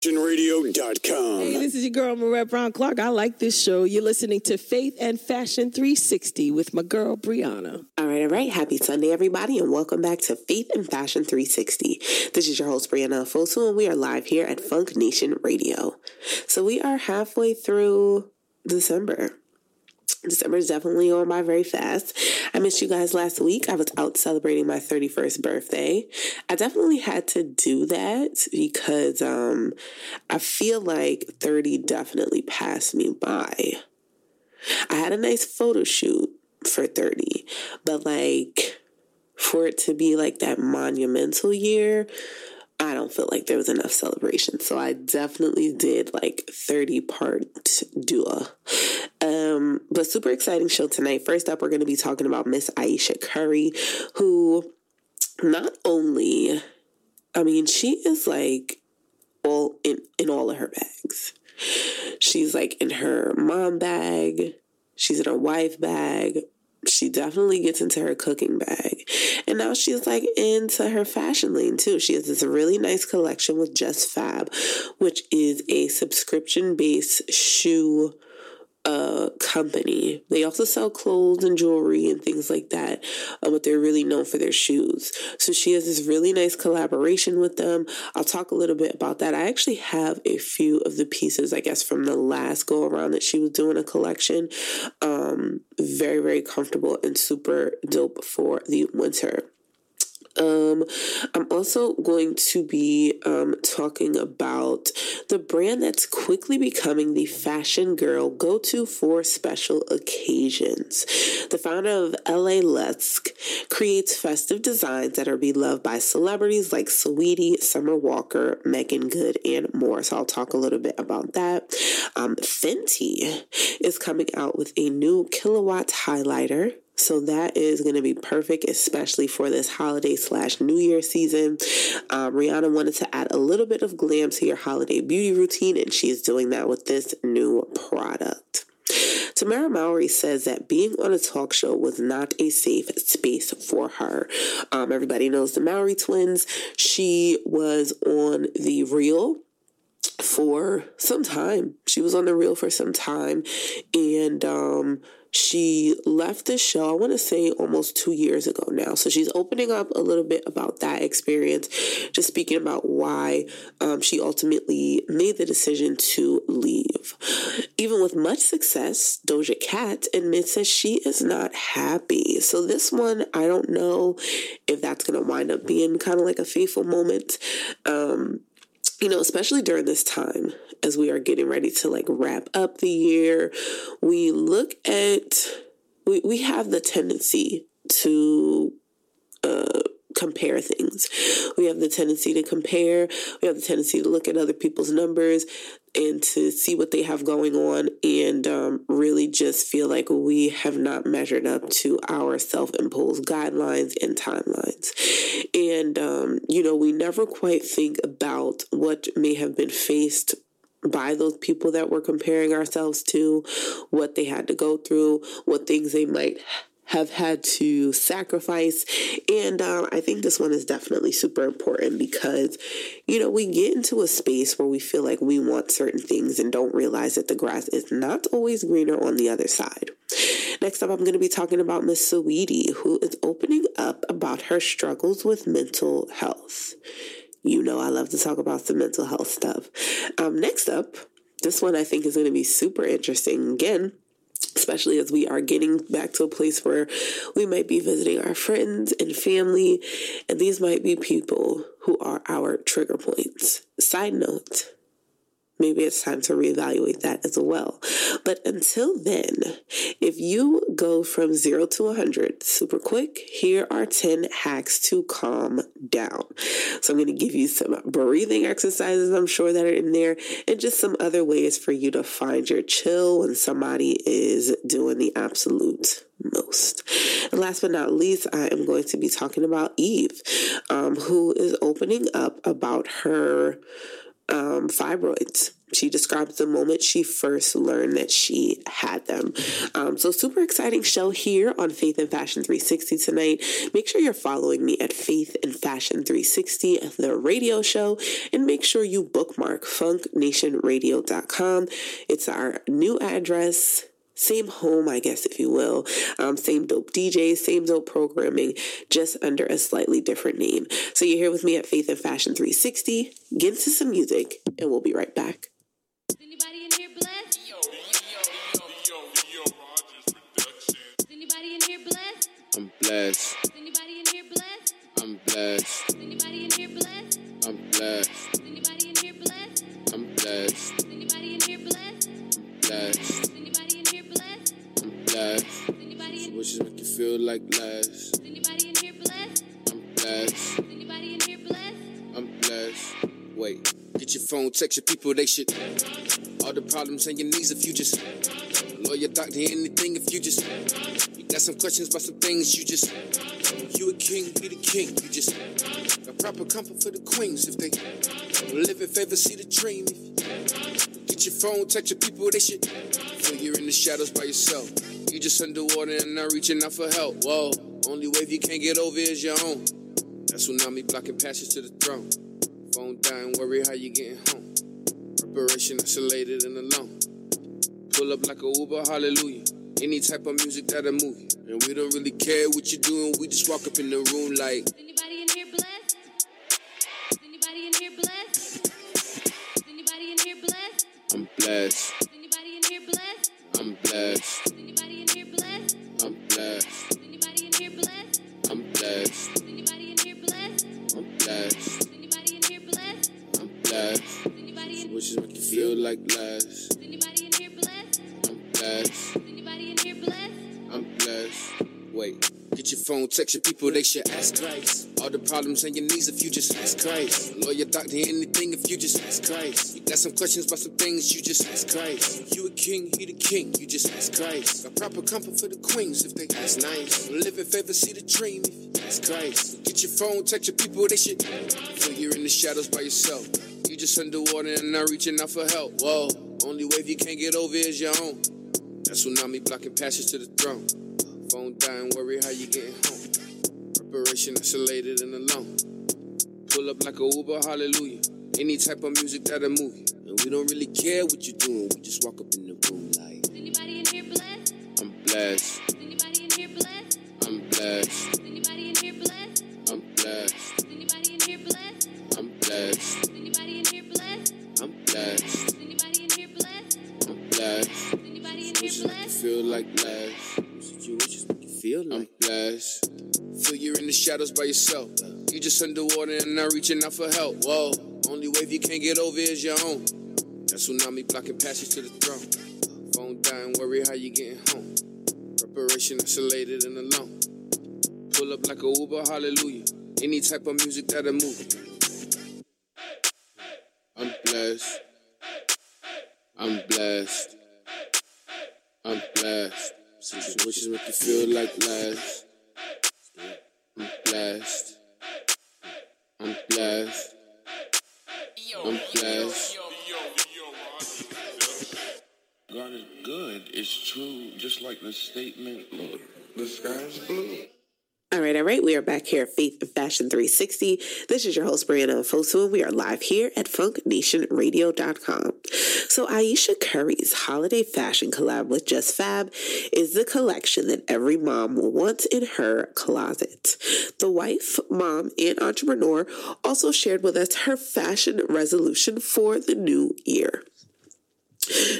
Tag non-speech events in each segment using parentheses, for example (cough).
FashionRadio.com. Hey, this is your girl, Marette Brown Clark. I like this show. You're listening to Faith and Fashion 360 with my girl, Brianna. All right, all right. Happy Sunday, everybody, and welcome back to Faith and Fashion 360. This is your host, Brianna Fosu, and we are live here at Funk Nation Radio. So we are halfway through December. December is definitely on by very fast. I missed you guys last week. I was out celebrating my 31st birthday. I definitely had to do that because um, I feel like 30 definitely passed me by. I had a nice photo shoot for 30, but like for it to be like that monumental year, I don't feel like there was enough celebration. So I definitely did like 30 part duo. Um, but super exciting show tonight. First up, we're going to be talking about Miss Ayesha Curry, who not only, I mean, she is like all in, in all of her bags. She's like in her mom bag, she's in her wife bag, she definitely gets into her cooking bag. And now she's like into her fashion lane too. She has this really nice collection with Just Fab, which is a subscription based shoe uh, company. They also sell clothes and jewelry and things like that, uh, but they're really known for their shoes. So she has this really nice collaboration with them. I'll talk a little bit about that. I actually have a few of the pieces, I guess, from the last go around that she was doing a collection. Um, very, very comfortable and super dope for the winter. Um, I'm also going to be um, talking about the brand that's quickly becoming the fashion girl go to for special occasions. The founder of LA Lisk creates festive designs that are beloved by celebrities like Saweetie, Summer Walker, Meagan Good, and more. So I'll talk a little bit about that. Um, Fenty is coming out with a new Killawatt highlighter so that is going to be perfect, especially for this holiday slash New Year season. Um, Rihanna wanted to add a little bit of glam to your holiday beauty routine, and she's doing that with this new product. Tamera Mowry says that being on a talk show was not a safe space for her. Um, everybody knows the Mowry twins. She was on The Real for some time. She was on The Real for some time. And, um, she left the show, I want to say almost two years ago now. So she's opening up a little bit about that experience, just speaking about why um, she ultimately made the decision to leave. Even with much success, Doja Cat admits that she is not happy. So this one, I don't know if that's going to wind up being kind of like a faithful moment. Um, you know, especially during this time as we are getting ready to like wrap up the year, we look at, we, we have the tendency to uh, compare things. We have the tendency to compare, we have the tendency to look at other people's numbers and to see what they have going on and um, really just feel like we have not measured up to our self imposed guidelines and timelines. And, um, you know, we never quite think about what may have been faced by those people that we're comparing ourselves to, what they had to go through, what things they might have had to sacrifice. And uh, I think this one is definitely super important because, you know, we get into a space where we feel like we want certain things and don't realize that the grass is not always greener on the other side. Next up, I'm going to be talking about Miss Saweetie, who is opening up about her struggles with mental health. You know, I love to talk about some mental health stuff. Um, next up, this one I think is going to be super interesting. Again, especially as we are getting back to a place where we might be visiting our friends and family, and these might be people who are our trigger points. Side note, maybe it's time to reevaluate that as well. But until then, if you go from zero to 100 super quick, here are 10 hacks to calm down. So I'm going to give you some breathing exercises, I'm sure that are in there, and just some other ways for you to find your chill when somebody is doing the absolute most. And last but not least, I am going to be talking about Eve, um, who is opening up about her um, fibroids. she describes the moment she first learned that she had them. Um, so, super exciting show here on Faith and Fashion 360 tonight. Make sure you're following me at Faith and Fashion 360, the radio show, and make sure you bookmark funknationradio.com. It's our new address same home, I guess, if you will. Um, same dope DJs, same dope programming, just under a slightly different name. So you're here with me at Faith and Fashion 360. Get into some music, and we'll be right back. Anybody in here blessed? anybody in here blessed? I'm blessed. anybody in here blessed? I'm blessed. anybody in here blessed? I'm blessed. anybody in here blessed? I'm blessed. anybody in here blessed? I'm blessed. Blessed. wishes make you feel like last. anybody in here blessed? I'm blessed. anybody in here blessed? I'm blessed. Wait. Get your phone, text your people, they should. All the problems and your needs if you just lawyer, doctor, anything if you just you got some questions about some things you just you a king, be the king. You just got proper comfort for the queens if they live in favor, see the dream. Get your phone, text your people, they shit. Feel you're in the shadows by yourself. You just underwater and not reaching out for help. Whoa, only wave you can't get over is your own. That tsunami blocking passage to the throne. Phone dying, worry how you getting home. Preparation isolated and alone. Pull up like a Uber, hallelujah. Any type of music that'll move you. And we don't really care what you're doing, we just walk up in the room like. Anybody in here blessed? Anybody in here blessed? Anybody in here blessed? I'm blessed. Anybody in here blessed? I'm blessed. Anybody in here blessed? I'm blessed. Anybody in here blessed? I'm blessed. Anybody in here blessed? I'm blessed last. Wishes make you feel like last. Anybody in here blessed? I'm blessed. Anybody in here blessed? I'm blessed. Wait. Get your phone, text your people, they should ask Christ. All the problems and your needs if you just ask Christ. Lawyer, doctor, anything if you just ask Christ. You got some questions about some things, you just ask Christ. You a king, he the king, you just ask Christ. Got proper comfort for the queens if they ask nice. Live in favor, see the dream if you ask Christ. Get your phone, text your people, they should feel you're in the shadows by yourself You just underwater and not reaching out for help. Whoa, only wave you can't get over is your own. That tsunami blocking passage to the throne. Phone dying, worry how you getting home. Preparation isolated and alone. Pull up like a Uber, hallelujah. Any type of music that'll move you. And we don't really care what you're doing, we just walk up in the room like. Is anybody in here blessed? I'm blessed. Is anybody in here blessed? I'm blessed. Is anybody in here blessed? I'm blessed. Is anybody in here blessed? I'm blessed. I'm blessed. Anybody in here blessed? I'm blessed. Anybody in here blessed? Feel like blessed. Situations make you feel like I'm blessed. Feel you're in the shadows by yourself. You just underwater and not reaching out for help. Whoa, only wave you can't get over is your own. That tsunami blocking passage to the throne. Phone dying, worry how you getting home. Preparation isolated and alone. Pull up like a Uber, hallelujah. Any type of music that'll move you. I'm blessed. I'm blessed. I'm blessed. Situations make you feel like last. I'm blessed. I'm blessed. I'm blessed. God is good. It's true. Just like the statement, look, the sky's blue. All right, all right. We are back here at Faith and Fashion 360. This is your host, Brianna Fosu, and we are live here at funknationradio.com. So, Ayesha Curry's holiday fashion collab with Just Fab is the collection that every mom wants in her closet. The wife, mom, and entrepreneur also shared with us her fashion resolution for the new year.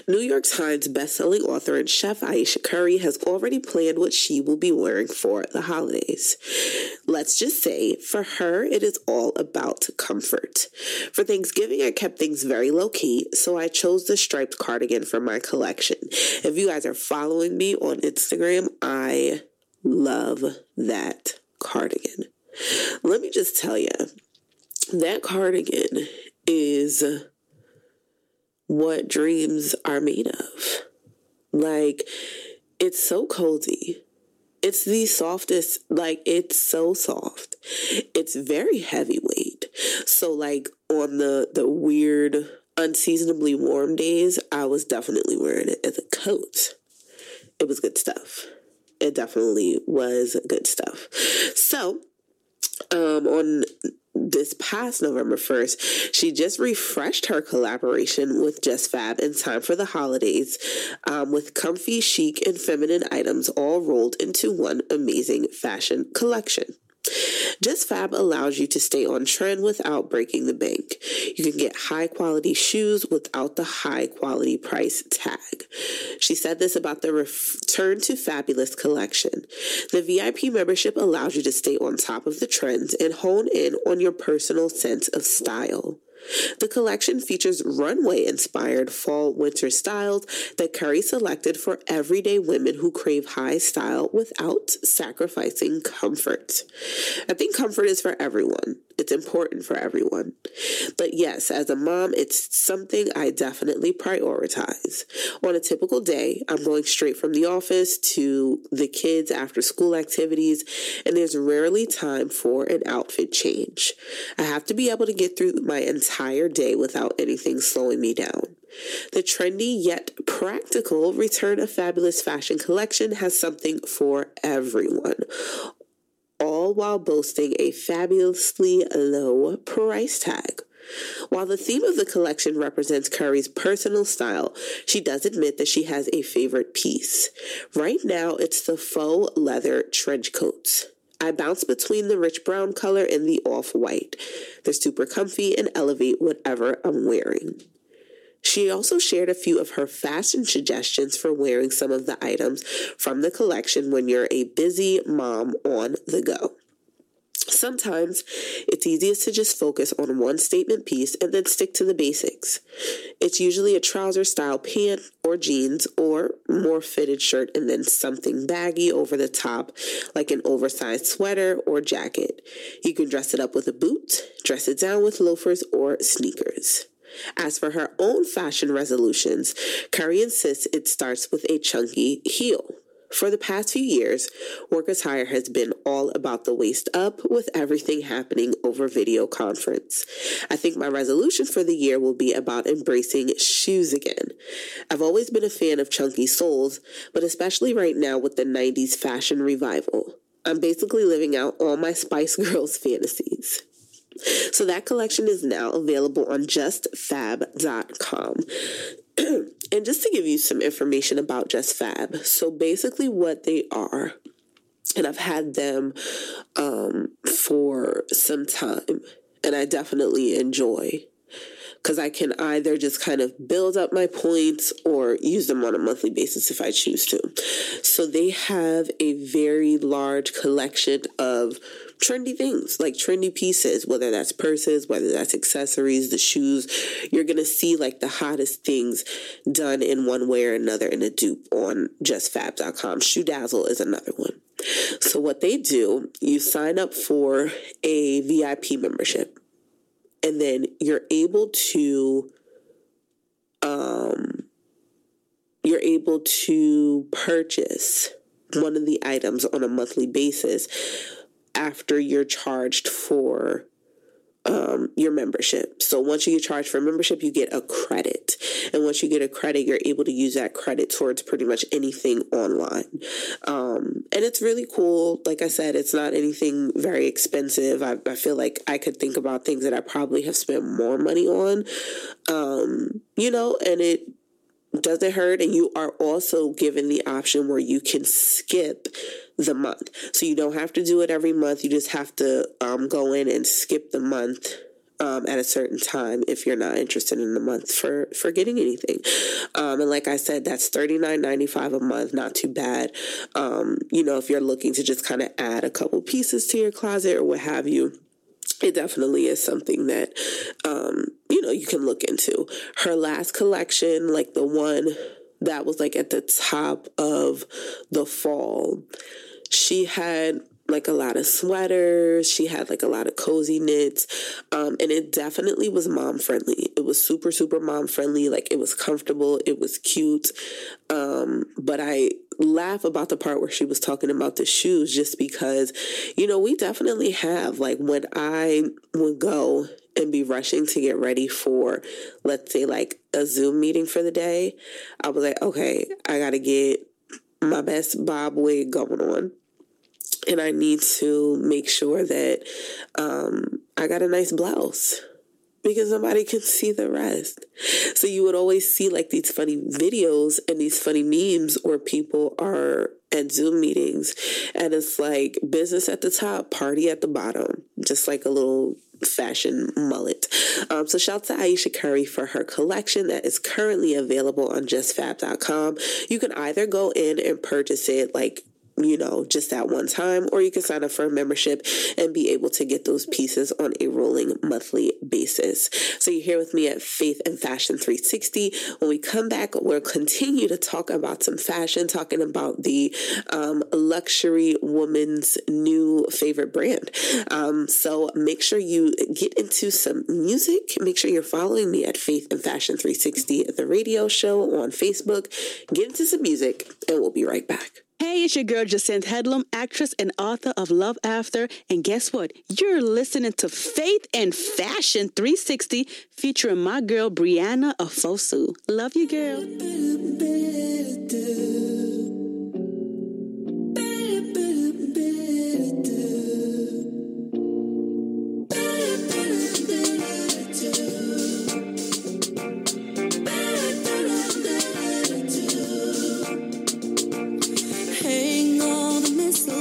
New York Times bestselling author and chef Ayesha Curry has already planned what she will be wearing for the holidays. Let's just say, for her, it is all about comfort. For Thanksgiving, I kept things very low key, so I chose the striped cardigan for my collection. If you guys are following me on Instagram, I love that cardigan. Let me just tell you, that cardigan is what dreams are made of. Like, it's so cozy. It's the softest, like, it's so soft. It's very heavyweight. So, like, on the, the weird unseasonably warm days, I was definitely wearing it as a coat. It was good stuff. It definitely was good stuff. So, um, on this past November 1st, she just refreshed her collaboration with Just Fab in time for the holidays um, with comfy, chic, and feminine items all rolled into one amazing fashion collection. Just Fab allows you to stay on trend without breaking the bank. You can get high quality shoes without the high quality price tag. She said this about the Return to Fabulous collection. The VIP membership allows you to stay on top of the trends and hone in on your personal sense of style. The collection features runway inspired fall winter styles that Curry selected for everyday women who crave high style without sacrificing comfort. I think comfort is for everyone. It's important for everyone. But yes, as a mom, it's something I definitely prioritize. On a typical day, I'm going straight from the office to the kids' after school activities, and there's rarely time for an outfit change. I have to be able to get through my entire day without anything slowing me down. The trendy yet practical Return of Fabulous fashion collection has something for everyone all while boasting a fabulously low price tag. While the theme of the collection represents Curry's personal style, she does admit that she has a favorite piece. Right now, it's the faux leather trench coats. I bounce between the rich brown color and the off white. They're super comfy and elevate whatever I'm wearing. She also shared a few of her fashion suggestions for wearing some of the items from the collection when you're a busy mom on the go. Sometimes it's easiest to just focus on one statement piece and then stick to the basics. It's usually a trouser style pant or jeans or more fitted shirt and then something baggy over the top, like an oversized sweater or jacket. You can dress it up with a boot, dress it down with loafers or sneakers. As for her own fashion resolutions, Curry insists it starts with a chunky heel. For the past few years, work attire has been all about the waist up with everything happening over video conference. I think my resolution for the year will be about embracing shoes again. I've always been a fan of chunky soles, but especially right now with the 90s fashion revival. I'm basically living out all my Spice Girls fantasies. So that collection is now available on justfab.com. (clears throat) and just to give you some information about Just Fab, so basically what they are, and I've had them um, for some time, and I definitely enjoy because I can either just kind of build up my points or use them on a monthly basis if I choose to. So they have a very large collection of trendy things, like trendy pieces, whether that's purses, whether that's accessories, the shoes. You're going to see like the hottest things done in one way or another in a dupe on justfab.com. Shoe Dazzle is another one. So, what they do, you sign up for a VIP membership, and then you're able to, um, you're able to purchase one of the items on a monthly basis after you're charged for um, your membership. So once you get charged for membership, you get a credit. And once you get a credit, you're able to use that credit towards pretty much anything online. Um, and it's really cool. Like I said, it's not anything very expensive. I, I, feel like I could think about things that I probably have spent more money on, um, you know, and it doesn't hurt. And you are also given the option where you can skip the month. So you don't have to do it every month. You just have to um, go in and skip the month um, at a certain time if you're not interested in the month for for getting anything. Um, and like I said, that's thirty nine ninety five a month. Not too bad. Um, you know, if you're looking to just kind of add a couple pieces to your closet or what have you. It definitely is something that, um, you know, you can look into. Her last collection, like the one that was like at the top of the fall, she had like a lot of sweaters. She had like a lot of cozy knits. Um, and it definitely was mom friendly. It was super, super mom friendly. Like it was comfortable. It was cute. Um, but I laugh about the part where she was talking about the shoes just because, you know, we definitely have like when I would go and be rushing to get ready for, let's say, like a Zoom meeting for the day, I was like, okay, I got to get my best bob wig going on. And I need to make sure that um, I got a nice blouse because nobody can see the rest. So you would always see like these funny videos and these funny memes where people are at Zoom meetings and it's like business at the top, party at the bottom, just like a little fashion mullet. Um, so shout to Ayesha Curry for her collection that is currently available on justfab.com. You can either go in and purchase it like you know, just that one time, or you can sign up for a membership and be able to get those pieces on a rolling monthly basis. So you're here with me at Faith and Fashion 360. When we come back, we'll continue to talk about some fashion, talking about the um, luxury woman's new favorite brand. Um, so make sure you get into some music. Make sure you're following me at Faith and Fashion 360, the radio show on Facebook. Get into some music, and we'll be right back. Hey, it's your girl Jacinthe Headlam, actress and author of Love After. And guess what? You're listening to Faith and Fashion 360 featuring my girl Brianna Afosu. Love you, girl.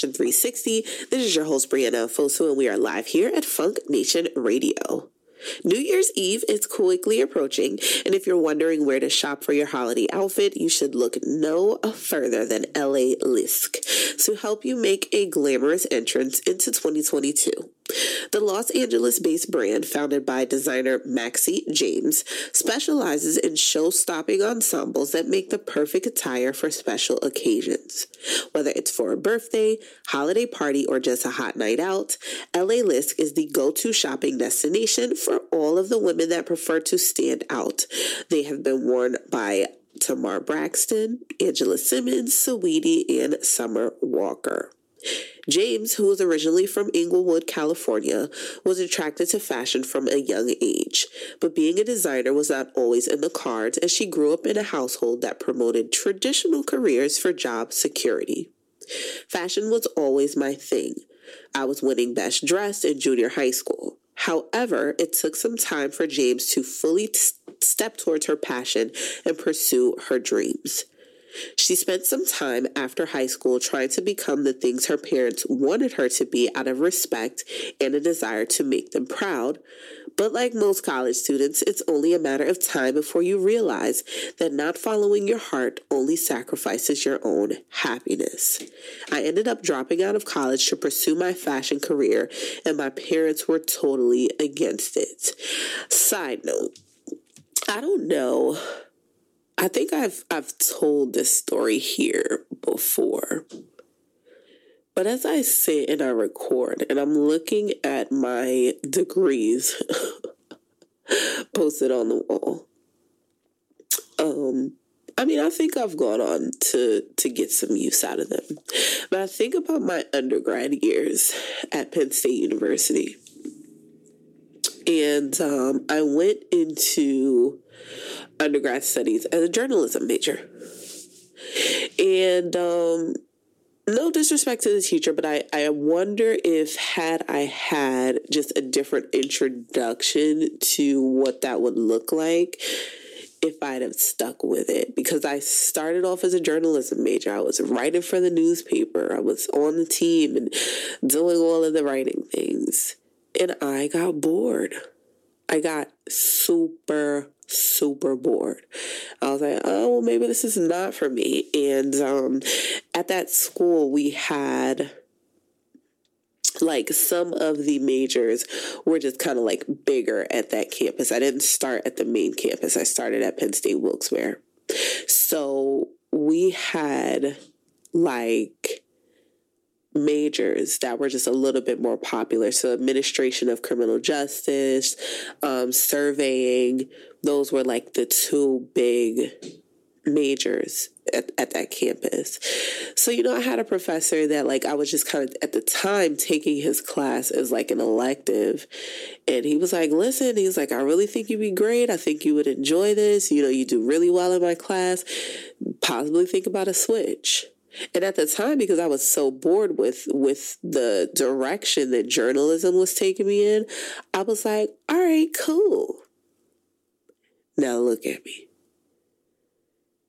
Fashion 360. This is your host, Brianna Fosu, and we are live here at Funk Nation Radio. New Year's Eve is quickly approaching, and if you're wondering where to shop for your holiday outfit, you should look no further than LA Lisk to help you make a glamorous entrance into 2022. The Los Angeles based brand, founded by designer Maxie James, specializes in show stopping ensembles that make the perfect attire for special occasions. Whether it's for a birthday, holiday party, or just a hot night out, LA Lisk is the go to shopping destination for all of the women that prefer to stand out. They have been worn by Tamar Braxton, Angela Simmons, Saweetie, and Summer Walker. James, who was originally from Inglewood, California, was attracted to fashion from a young age, but being a designer was not always in the cards as she grew up in a household that promoted traditional careers for job security. Fashion was always my thing. I was winning best dressed in junior high school. However, it took some time for James to fully t- step towards her passion and pursue her dreams. She spent some time after high school trying to become the things her parents wanted her to be out of respect and a desire to make them proud. But like most college students, it's only a matter of time before you realize that not following your heart only sacrifices your own happiness. I ended up dropping out of college to pursue my fashion career, and my parents were totally against it. Side note, I don't know I think I've I've told this story here before. But as I sit and I record and I'm looking at my degrees (laughs) posted on the wall. Um I mean, I think I've gone on to to get some use out of them. But I think about my undergrad years at Penn State University. And um, I went into undergrad studies as a journalism major. And um, no disrespect to the teacher, but I, I wonder if had I had just a different introduction to what that would look like, if I'd have stuck with it. Because I started off as a journalism major. I was writing for the newspaper. I was on the team and doing all of the writing things. And I got bored. I got super super bored. I was like, oh, well, maybe this is not for me. And um, at that school, we had like some of the majors were just kind of like bigger at that campus. I didn't start at the main campus, I started at Penn State Wilkes-Barre. So we had like majors that were just a little bit more popular. So, administration of criminal justice, um, surveying, those were like the two big majors at, at that campus. So, you know, I had a professor that like I was just kind of at the time taking his class as like an elective. And he was like, listen, he's like, I really think you'd be great. I think you would enjoy this. You know, you do really well in my class. Possibly think about a switch. And at the time, because I was so bored with with the direction that journalism was taking me in, I was like, all right, cool. Now look at me.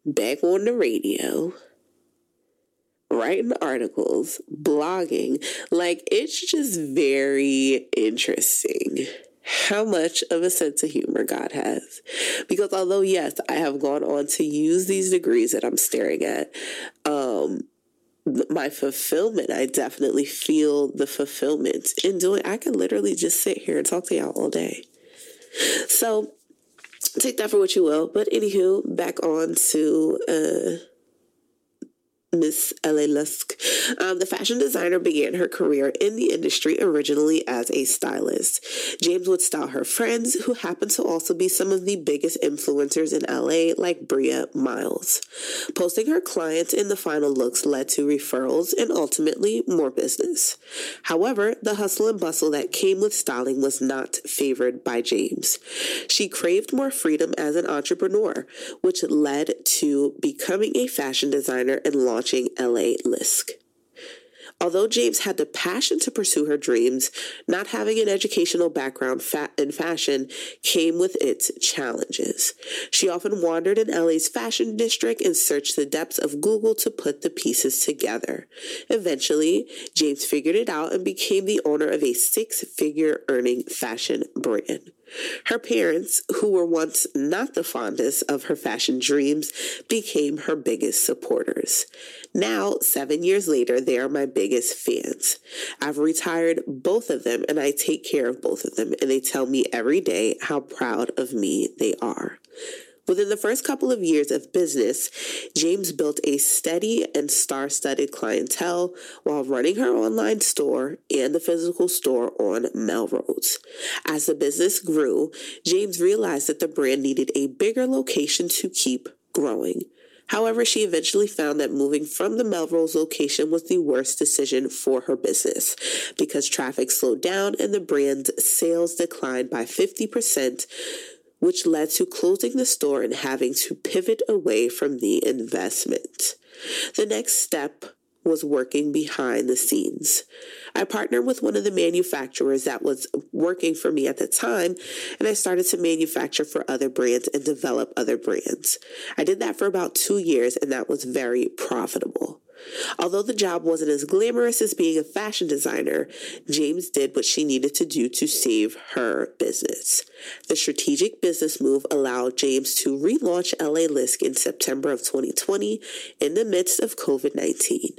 Back on the radio, writing articles, blogging. Like, it's just very interesting how much of a sense of humor God has. Because although, yes, I have gone on to use these degrees that I'm staring at, um, my fulfillment, I definitely feel the fulfillment in doing. I could literally just sit here and talk to y'all all day. So take that for what you will. But anywho, back on to uh Miss L.A. Lisk. Um, the fashion designer began her career in the industry originally as a stylist. James would style her friends, who happened to also be some of the biggest influencers in LA, like Bria Myles. Posting her clients in the final looks led to referrals and ultimately more business. However, the hustle and bustle that came with styling was not favored by James. She craved more freedom as an entrepreneur, which led to becoming a fashion designer and launching launching LA Lisk. Although James had the passion to pursue her dreams, not having an educational background in fashion came with its challenges. She often wandered in LA's fashion district and searched the depths of Google to put the pieces together. Eventually, James figured it out and became the owner of a six figure earning fashion brand. Her parents, who were once not the fondest of her fashion dreams, became her biggest supporters. Now, seven years later, they are my biggest fans. I've retired both of them and I take care of both of them, and they tell me every day how proud of me they are. Within the first couple of years of business, James built a steady and star studded clientele while running her online store and the physical store on Melrose. As the business grew, James realized that the brand needed a bigger location to keep growing. However, she eventually found that moving from the Melrose location was the worst decision for her business because traffic slowed down and the brand's sales declined by 50% which led to closing the store and having to pivot away from the investment. The next step was working behind the scenes. I partnered with one of the manufacturers that was working for me at the time, and I started to manufacture for other brands and develop other brands. I did that for about two years, and that was very profitable. Although the job wasn't as glamorous as being a fashion designer, James did what she needed to do to save her business. The strategic business move allowed James to relaunch LA Lisk in September of 2020 in the midst of COVID 19.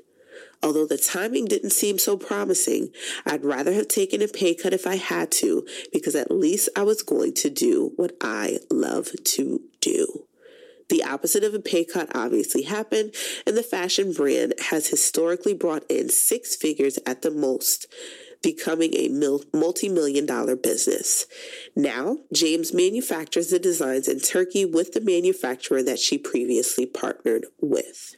Although the timing didn't seem so promising, I'd rather have taken a pay cut if I had to, because at least I was going to do what I love to do. The opposite of a pay cut obviously happened, and the fashion brand has historically brought in six figures at the most, becoming a multi million dollar business. Now, James manufactures the designs in Turkey with the manufacturer that she previously partnered with.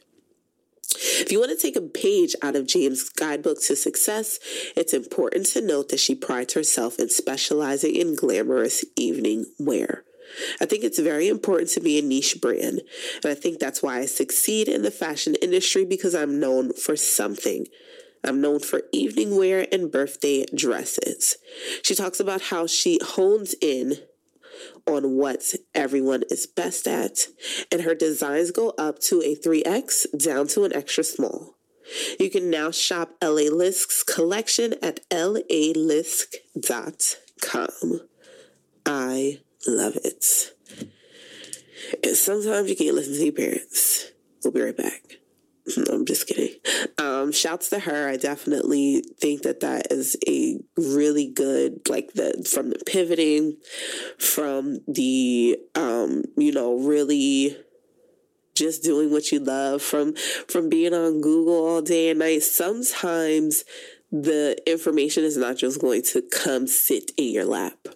If you want to take a page out of James' guidebook to success, it's important to note that she prides herself in specializing in glamorous evening wear. I think it's very important to be a niche brand. And I think that's why I succeed in the fashion industry because I'm known for something. I'm known for evening wear and birthday dresses. She talks about how she hones in on what everyone is best at, and her designs go up to a 3X down to an extra small. You can now shop LA Lisk's collection at lalisk.com. I love it. And sometimes you can't listen to your parents. We'll be right back. (laughs) I'm just kidding. Um, shouts to her. I definitely think that that is a really good, like the from the pivoting, from the, um, you know, really just doing what you love, from from being on Google all day and night. Sometimes the information is not just going to come sit in your lap.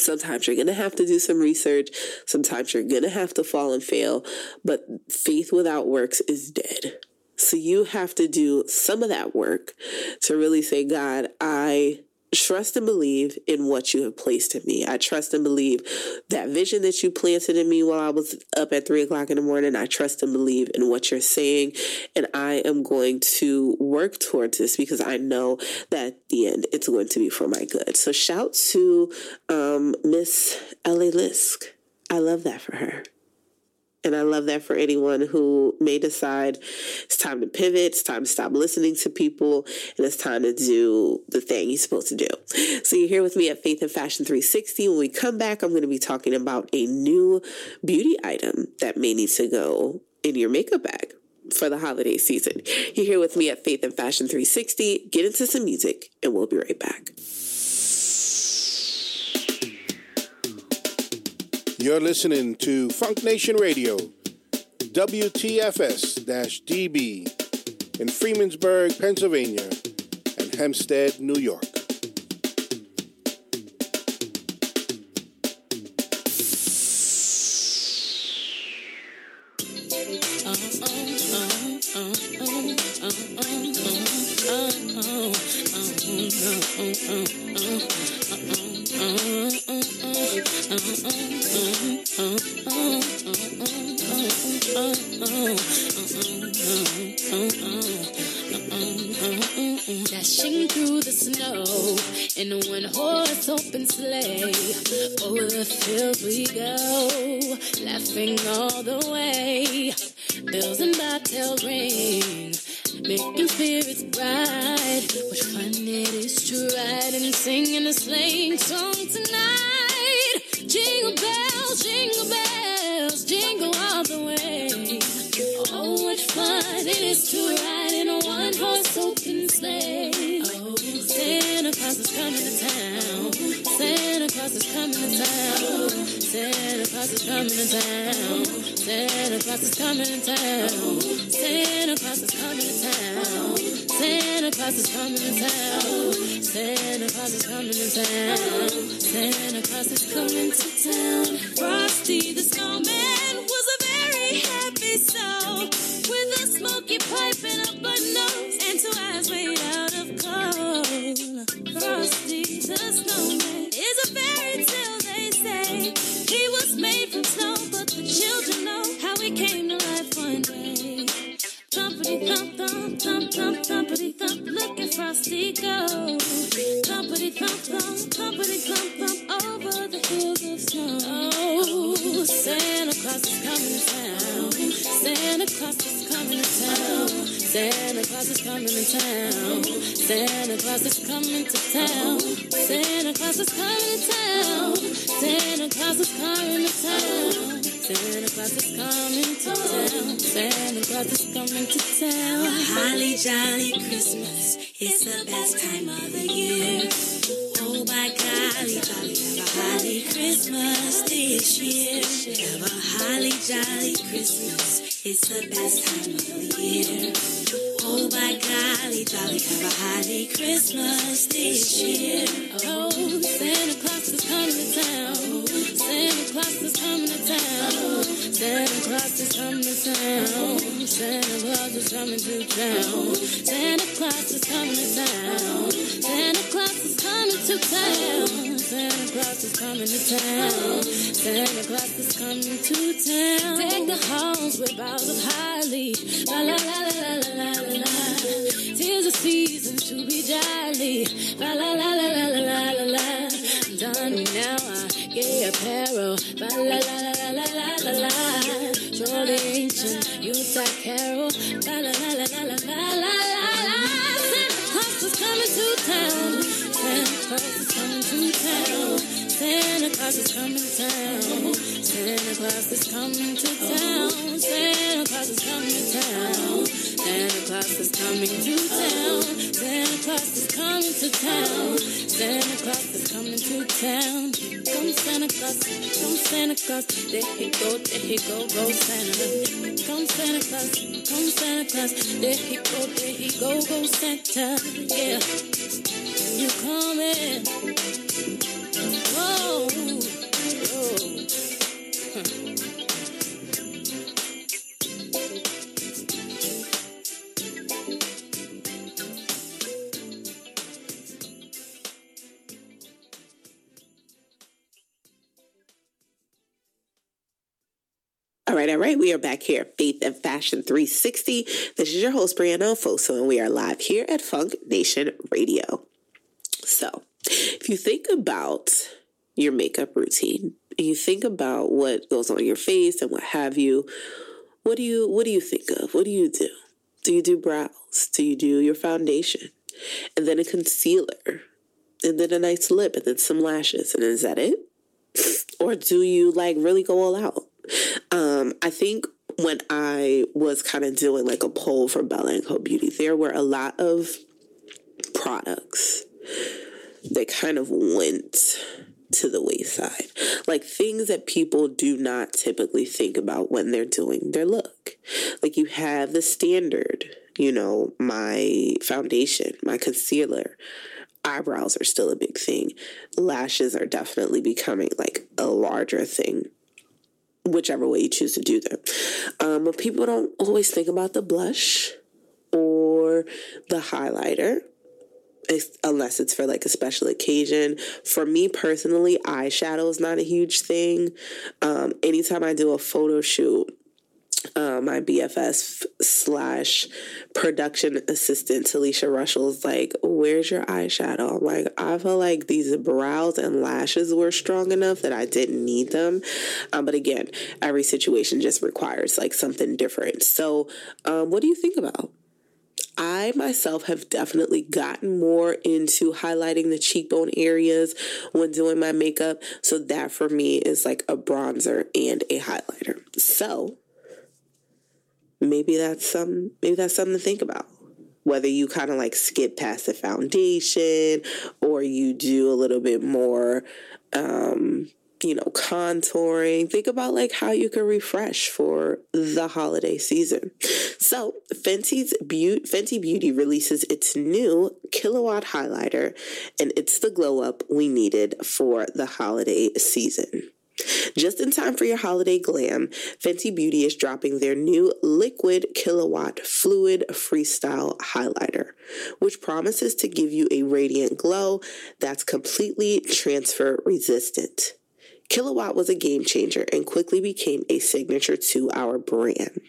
Sometimes you're going to have to do some research. Sometimes you're going to have to fall and fail. But faith without works is dead. So you have to do some of that work to really say, God, I trust and believe in what you have placed in me. I trust and believe that vision that you planted in me while I was up at three o'clock in the morning. I trust and believe in what you're saying. And I am going to work towards this because I know that at the end it's going to be for my good. So shout to um, Miss LA Lisk. I love that for her. And I love that for anyone who may decide it's time to pivot, it's time to stop listening to people, and it's time to do the thing you're supposed to do. So you're here with me at Faith and Fashion 360. When we come back, I'm going to be talking about a new beauty item that may need to go in your makeup bag for the holiday season. You're here with me at Faith and Fashion 360. Get into some music, and we'll be right back. You're listening to Funk Nation Radio, WTFS DB in Freemansburg, Pennsylvania, and Hempstead, New York. Santa Claus is coming to town. Santa Claus is coming to town. Santa Claus is coming to town. Santa Claus is coming to town. Santa Claus is coming to town. Frosty the snowman was a very happy soul with a smoky pipe and a Cause it's coming to town. Claus is coming to town. Santa Claus is coming to town. Deck the halls with bows of holly. La la la la la la la la. Tis the season to be jolly. La la la la la la la la. Done me done now. I gay apparel. La la coming to town. Santa Claus is coming to town. Santa Claus is coming to town. Come Santa Claus, come Santa Claus. There he go, there he go, go Santa. Come Santa Claus, come Santa Claus. There he go, there he go, go Santa. Yeah, you coming? At Faith and Fashion 360. This is your host, Brianna Foso, and we are live here at Funk Nation Radio. So, if you think about your makeup routine and you think about what goes on your face and what have you, what do you what do you think of? What do you do? Do you do brows? Do you do your foundation? And then a concealer? And then a nice lip and then some lashes? And is that it? Or do you like really go all out? Um, I think when I was kind of doing like a poll for Bella and Co Beauty, there were a lot of products that kind of went to the wayside. Like things that people do not typically think about when they're doing their look. Like you have the standard, you know, my foundation, my concealer, eyebrows are still a big thing. Lashes are definitely becoming like a larger thing whichever way you choose to do them. Um, but people don't always think about the blush or the highlighter. Unless it's for like a special occasion. For me personally, eyeshadow is not a huge thing. Um, anytime I do a photo shoot, uh, my BFS slash production assistant Talisha is like, "Where's your eyeshadow?" I'm like, I feel like these brows and lashes were strong enough that I didn't need them. Um, but again, every situation just requires like something different. So, um, what do you think about I myself have definitely gotten more into highlighting the cheekbone areas when doing my makeup. So that for me is like a bronzer and a highlighter. So maybe that's some maybe that's something to think about whether you kind of like skip past the foundation or you do a little bit more um you know, contouring. Think about like how you can refresh for the holiday season. So, Fenty's Beauty, Fenty Beauty releases its new Killawatt highlighter, and it's the glow up we needed for the holiday season. Just in time for your holiday glam, Fenty Beauty is dropping their new liquid Killawatt fluid freestyle highlighter, which promises to give you a radiant glow that's completely transfer resistant. Killawatt was a game changer and quickly became a signature to our brand.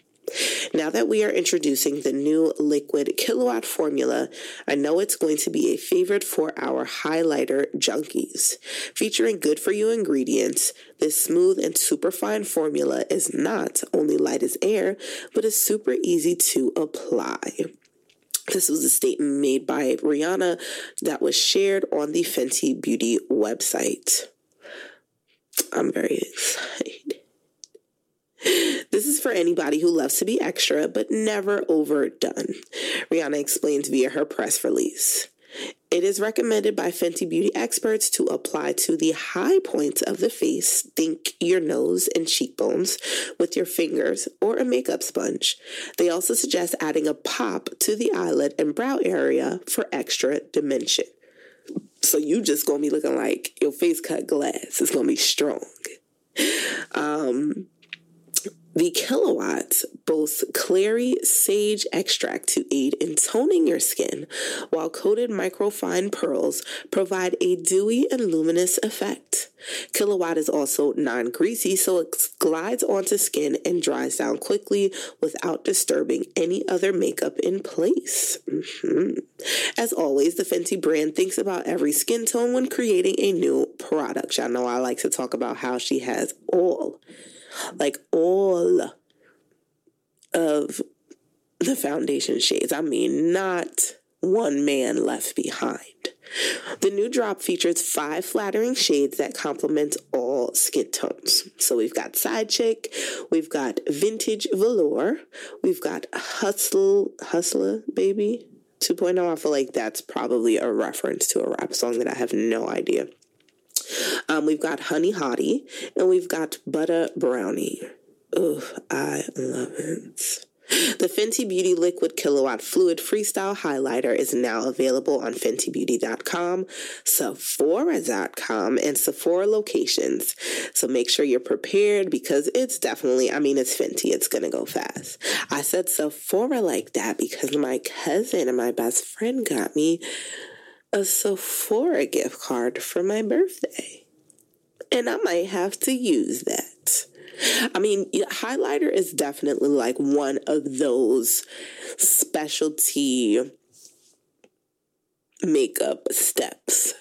Now that we are introducing the new liquid Killawatt formula, I know it's going to be a favorite for our highlighter junkies. Featuring good for you ingredients, this smooth and super fine formula is not only light as air, but is super easy to apply. This was a statement made by Rihanna that was shared on the Fenty Beauty website. I'm very (laughs) excited. This is for anybody who loves to be extra but never overdone. Rihanna explains via her press release. It is recommended by Fenty Beauty experts to apply to the high points of the face, think your nose and cheekbones, with your fingers or a makeup sponge. They also suggest adding a pop to the eyelid and brow area for extra dimension. So you just gonna be looking like your face cut glass. It's gonna be strong. Um, the Killawatts boasts clary sage extract to aid in toning your skin, while coated microfine pearls provide a dewy and luminous effect. Killawatt is also non greasy, so it glides onto skin and dries down quickly without disturbing any other makeup in place. Mm-hmm. As always, the Fenty brand thinks about every skin tone when creating a new product. Y'all know I like to talk about how she has all like all of the foundation shades. I mean, not one man left behind. The new drop features five flattering shades that complement all skin tones. So we've got Side Chick, we've got Vintage Velour, we've got Hustle, Hustler Baby 2.0. I feel like that's probably a reference to a rap song that I have no idea. Um, we've got Honey Hottie and we've got Butter Brownie. Oh, I love it. The Fenty Beauty Liquid Killawatt Fluid Freestyle Highlighter is now available on FentyBeauty.com, Sephora.com, and Sephora locations. So make sure you're prepared because it's definitely, I mean, it's Fenty, it's to go fast. I said Sephora like that because my cousin and my best friend got me a Sephora gift card for my birthday. And I might have to use that. I mean, highlighter is definitely like one of those specialty makeup steps.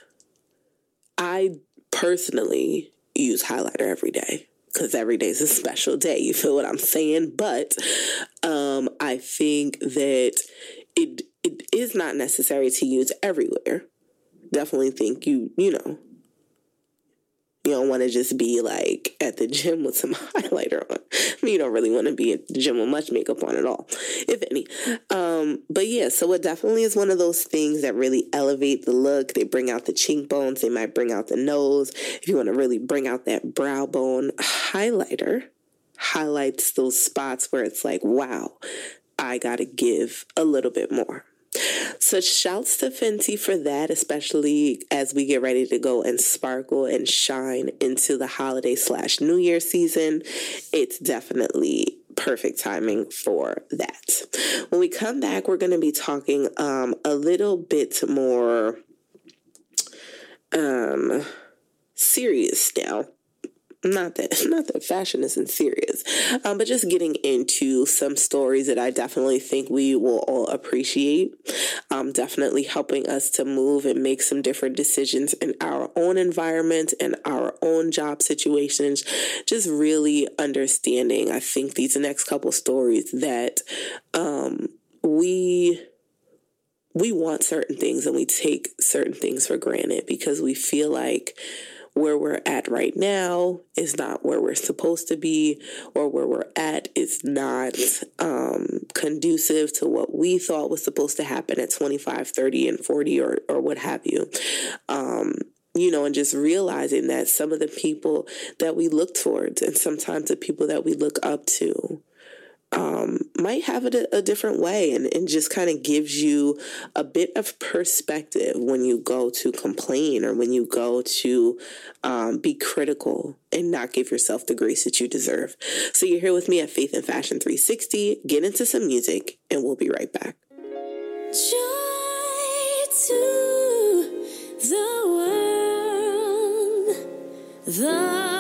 I personally use highlighter every day because every day is a special day. You feel what I'm saying? But um, I think that it it is not necessary to use everywhere. Definitely think you, you know, you don't want to just be like at the gym with some (laughs) highlighter on. I mean, you don't really want to be at the gym with much makeup on at all, if any. Um, but yeah, so it definitely is one of those things that really elevate the look. They bring out the cheekbones, they might bring out the nose. If you want to really bring out that brow bone, highlighter highlights those spots where it's like, wow, I got to give a little bit more. So shouts to Fenty for that, especially as we get ready to go and sparkle and shine into the holiday slash New Year season. It's definitely perfect timing for that. When we come back, we're going to be talking um, a little bit more um, serious now not that (laughs) not that fashion isn't serious um, but just getting into some stories that i definitely think we will all appreciate um, definitely helping us to move and make some different decisions in our own environment and our own job situations. Just really understanding i think these next couple stories that um, we we want certain things and we take certain things for granted because we feel like where we're at right now is not where we're supposed to be, or where we're at is not um, conducive to what we thought was supposed to happen at 25, 30, and 40, or, or what have you. Um, you know, and just realizing that some of the people that we look towards and sometimes the people that we look up to um, might have it a, a different way and, and just kind of gives you a bit of perspective when you go to complain or when you go to um, be critical and not give yourself the grace that you deserve. So you're here with me at Faith and Fashion 360. Get into some music and we'll be right back. Joy to the world. The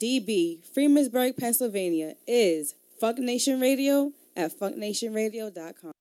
WTFSDB, Freemansburg, Pennsylvania, is Funk Nation Radio at funknationradio.com.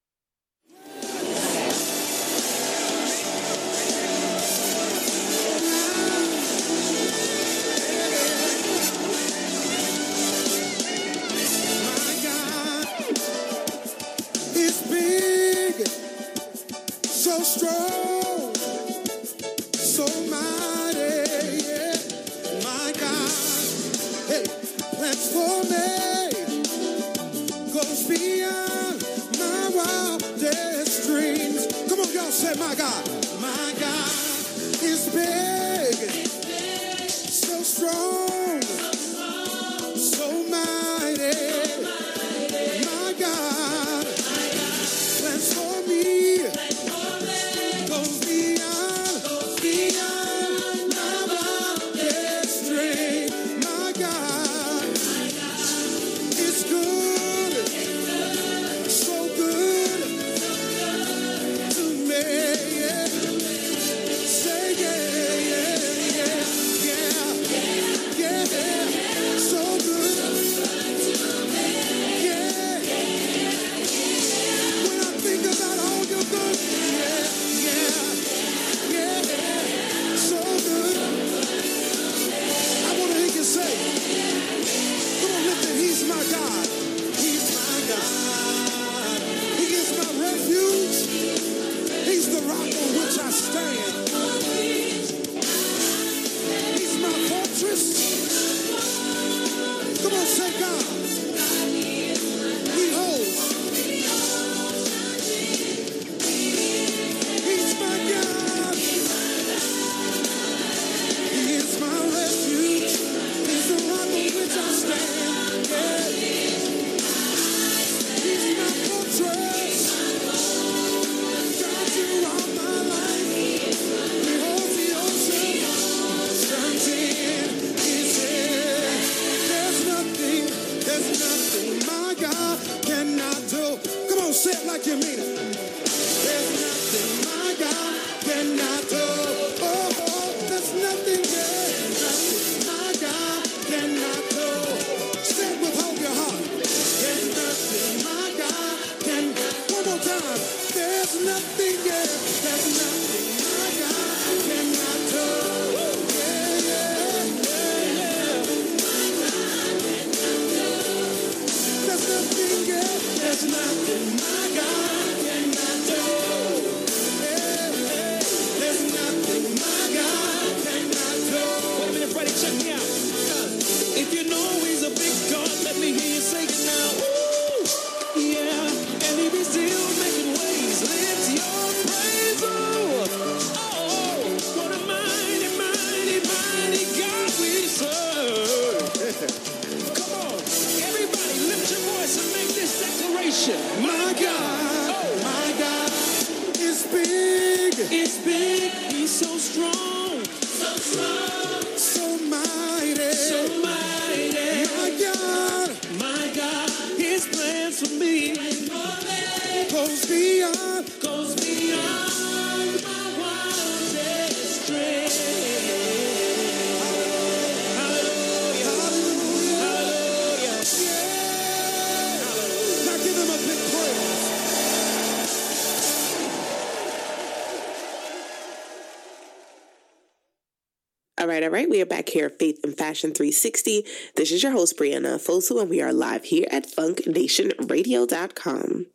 right, all right. We are back here at Faith and Fashion 360. This is your host, Brianna Fosu, and we are live here at FunkNationRadio.com.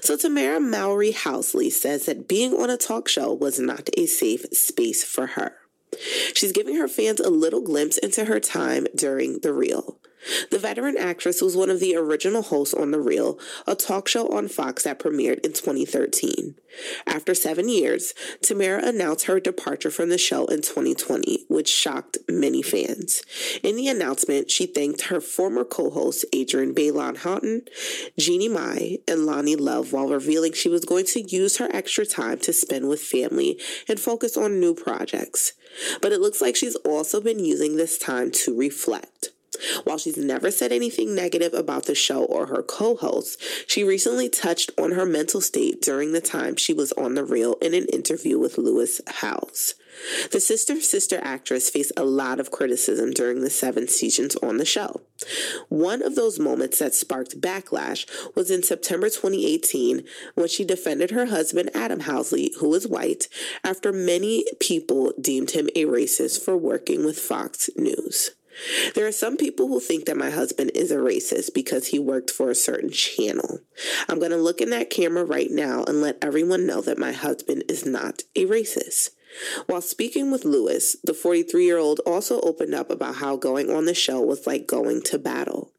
So, Tamera Mowry Housley says that being on a talk show was not a safe space for her. She's giving her fans a little glimpse into her time during The Real. The veteran actress was one of the original hosts on The Real, a talk show on Fox that premiered in 2013. After seven years, Tamera announced her departure from the show in 2020, which shocked many fans. In the announcement, she thanked her former co-hosts Adrienne Bailon Houghton, Jeannie Mai, and Loni Love while revealing she was going to use her extra time to spend with family and focus on new projects. But it looks like she's also been using this time to reflect. While she's never said anything negative about the show or her co hosts, she recently touched on her mental state during the time she was on The Real in an interview with Lewis Howes. The Sister Sister actress faced a lot of criticism during the seven seasons on the show. One of those moments that sparked backlash was in September 2018 when she defended her husband Adam Housley, who is white, after many people deemed him a racist for working with Fox News. There are some people who think that my husband is a racist because he worked for a certain channel. I'm going to look in that camera right now and let everyone know that my husband is not a racist. While speaking with Lewis, the 43 year old also opened up about how going on the show was like going to battle.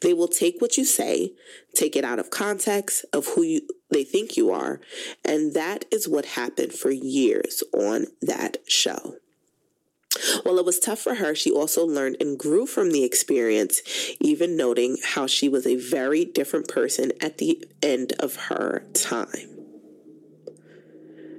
They will take what you say, take it out of context of who you they think you are. And that is what happened for years on that show. While it was tough for her, she also learned and grew from the experience, even noting how she was a very different person at the end of her time.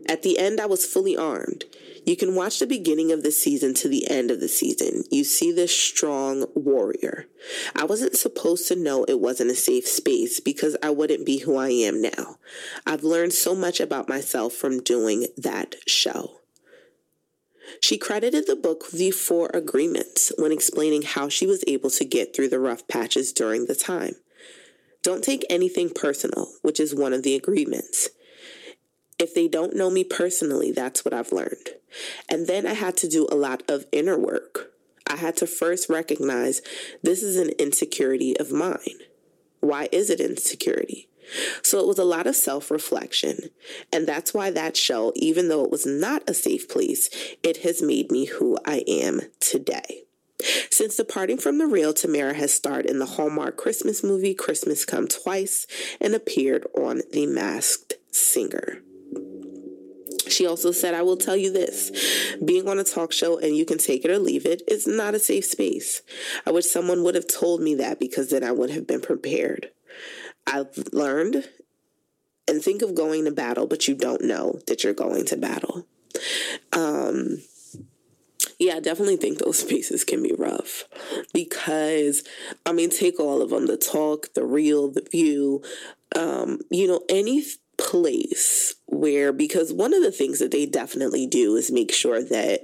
At the end, I was fully armed. You can watch the beginning of the season to the end of the season. You see this strong warrior. I wasn't supposed to know it wasn't a safe space because I wouldn't be who I am now. I've learned so much about myself from doing that show. She credited the book The Four Agreements when explaining how she was able to get through the rough patches during the time. Don't take anything personal, which is one of the agreements. If they don't know me personally, that's what I've learned. And then I had to do a lot of inner work. I had to first recognize this is an insecurity of mine. Why is it insecurity? So it was a lot of self reflection. And that's why that show, even though it was not a safe place, it has made me who I am today. Since departing from the real, Tamera has starred in the Hallmark Christmas movie Christmas Come Twice and appeared on The Masked Singer. She also said, I will tell you this being on a talk show and you can take it or leave it is not a safe space. I wish someone would have told me that because then I would have been prepared. I've learned and think of going to battle, but you don't know that you're going to battle. Um, yeah, I definitely think those (laughs) spaces can be rough because, I mean, take all of them the talk, the real, the view, um, you know, any place where because one of the things that they definitely do is make sure that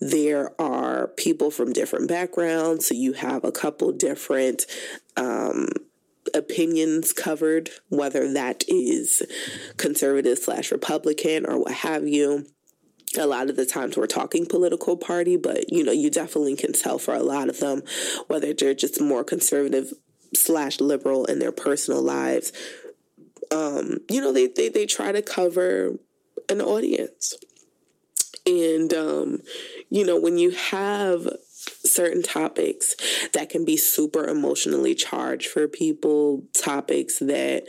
there are people from different backgrounds so you have a couple different um opinions covered whether that is conservative slash republican or what have you a lot of the times we're talking political party but you know you definitely can tell for a lot of them whether they're just more conservative slash liberal in their personal lives um, you know, they, they, they try to cover an audience. And, um, you know, when you have certain topics that can be super emotionally charged for people, topics that,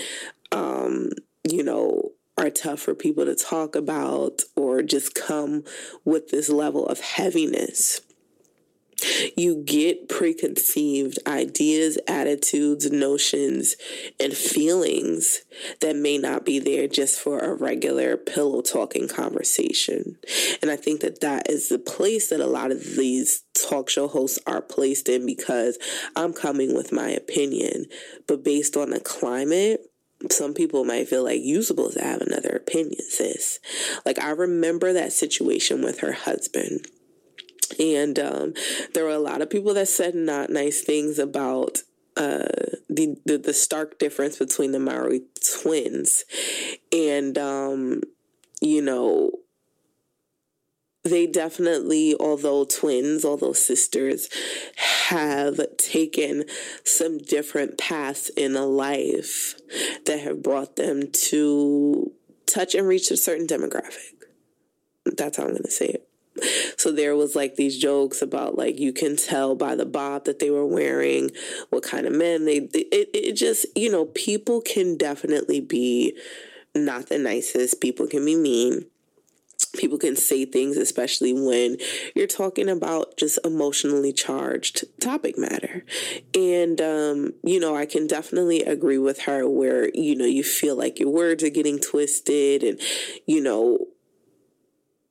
um, you know, are tough for people to talk about or just come with this level of heaviness you get preconceived ideas, attitudes, notions, and feelings that may not be there just for a regular pillow talking conversation. And I think that that is the place that a lot of these talk show hosts are placed in because I'm coming with my opinion, but based on the climate, some people might feel like you supposed to have another opinion, sis. Like I remember that situation with her husband and um, there were a lot of people that said not nice things about uh, the, the, the stark difference between the Mowry twins, and um, you know they definitely, although twins, although sisters, have taken some different paths in a life that have brought them to touch and reach a certain demographic. That's how I'm going to say it. (laughs) So there was like these jokes about like you can tell by the bob that they were wearing what kind of men they it, it just you know people can definitely be not the nicest. People can be mean. People can say things especially when you're talking about just emotionally charged topic matter. And um, you know i can definitely agree with her where you know you feel like your words are getting twisted and you know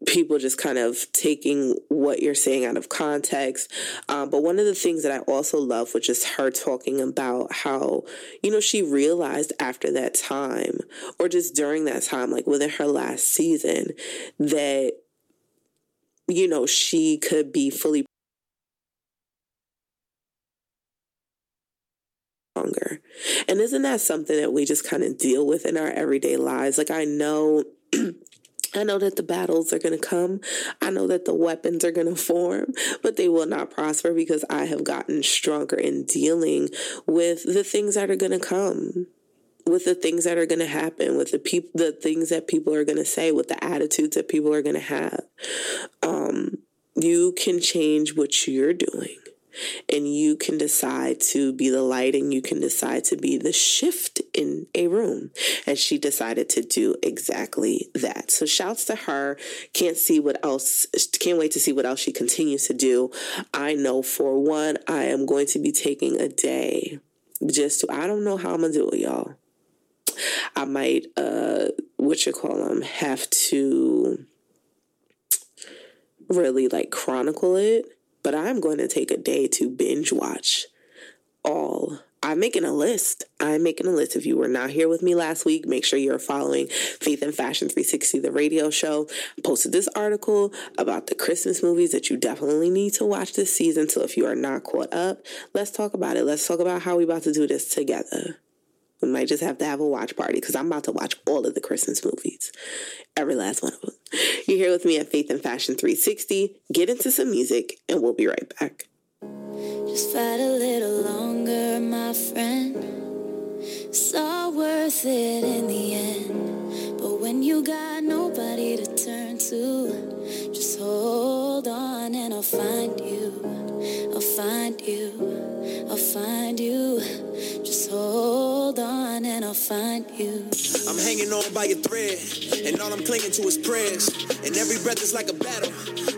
people just kind of taking what you're saying out of context. Um, but one of the things that I also love, which is her talking about how, you know, she realized after that time, or just during that time, like within her last season, that, you know, she could be fully stronger. And isn't that something that we just kind of deal with in our everyday lives? Like, I know. (clears throat) I know that the battles are going to come. I know that the weapons are going to form, but they will not prosper because I have gotten stronger in dealing with the things that are going to come, with the things that are going to happen, with the people, the things that people are going to say, with the attitudes that people are going to have. Um, you can change what you're doing. And you can decide to be the light and you can decide to be the shift in a room. And she decided to do exactly that. So shouts to her. Can't see what else, can't wait to see what else she continues to do. I know for one, I am going to be taking a day just to, I don't know how I'm to do it, y'all. I might, uh, what you call them, have to really like chronicle it, but I'm going to take a day to binge watch all. I'm making a list. I'm making a list. If you were not here with me last week, make sure you're following Faith and Fashion 360, the radio show. I posted this article about the Christmas movies that you definitely need to watch this season. So if you are not caught up, let's talk about it. Let's talk about how we about to do this together. We might just have to have a watch party because I'm about to watch all of the Christmas movies. Every last one of them. You're here with me at Faith and Fashion 360. Get into some music and we'll be right back. Just fight a little longer, my friend. It's all worth it in the end. But when you got nobody to turn to, just hold on and I'll find you. I'll find you. I'll find you. Just hold on and I'll find you. I'm hanging on by a thread, and all I'm clinging to is prayers. And every breath is like a battle.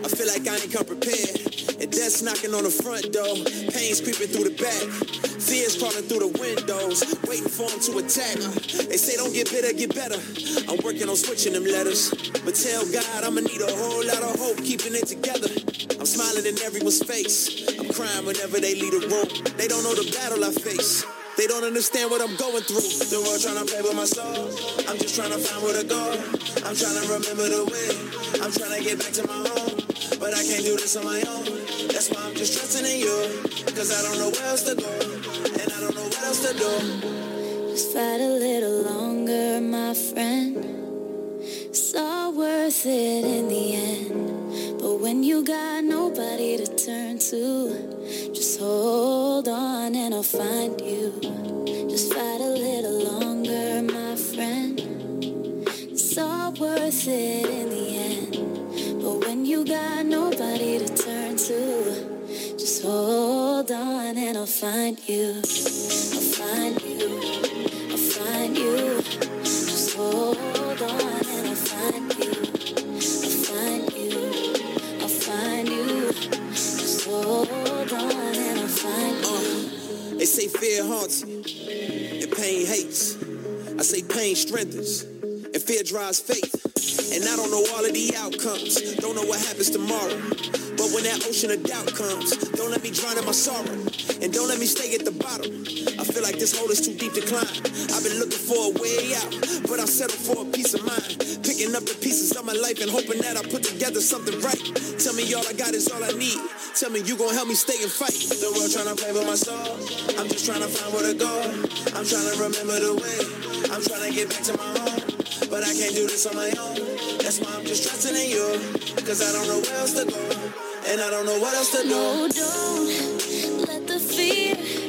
I feel like I ain't come prepared. And death's knocking on the front door, pain's creeping through the back. Fears crawling through the windows, waiting for them to attack. They say don't get bitter, get better. I'm working on switching them letters. But tell God I'ma need a whole lot of hope keeping it together. I'm smiling in everyone's face. I'm crying whenever they lead a room. They don't know the battle I face. They don't understand what I'm going through. The world trying to play with my soul. I'm just trying to find where to go. I'm trying to remember the way. I'm trying to get back to my home. But I can't do this on my own. That's why I'm just trusting in you. Cause I don't know where else to go. And I don't know what else to do. Just fight a little longer, my friend. It's all worth it in the end. But when you got nobody to turn to, just hold on and I'll find you. Just fight a little longer, my friend. It's all worth it in the end. But when you got nobody to turn to, just hold on and I'll find you. I'll find you. I'll find you. Just hold on you. They say fear haunts you, and pain hates. I say pain strengthens, and fear drives faith. And I don't know all of the outcomes, don't know what happens tomorrow. But when that ocean of doubt comes, don't let me drown in my sorrow. And don't let me stay at the bottom. I feel like this hole is too deep to climb. I've been looking for a way out, but I'll settle for a peace of mind. Picking up the pieces of my life and hoping that I put together something right. Tell me all I got is all I need. Tell me you gon' help me stay and fight. The world trying to play with my soul. I'm just trying to find where to go. I'm trying to remember the way. I'm trying to get back to my home. But I can't do this on my own. That's why I'm just trusting in you. Cause I don't know where else to go. And I don't know what else to do. No, don't let the fear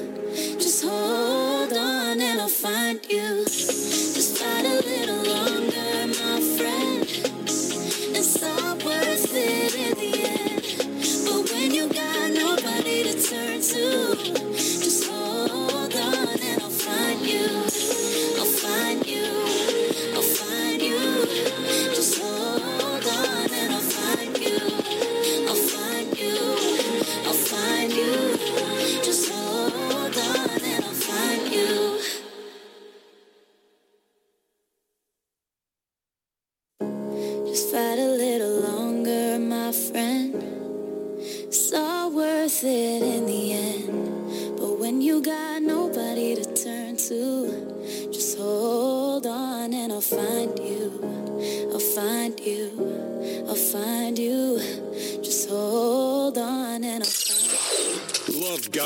find you. Just fight a little longer, my friend. It's all worth it in the end. But when you got nobody to turn to, just hold on and I'll find you. I'll find you. I'll find you. Just hold on and I'll find you. I'll find you. I'll find you.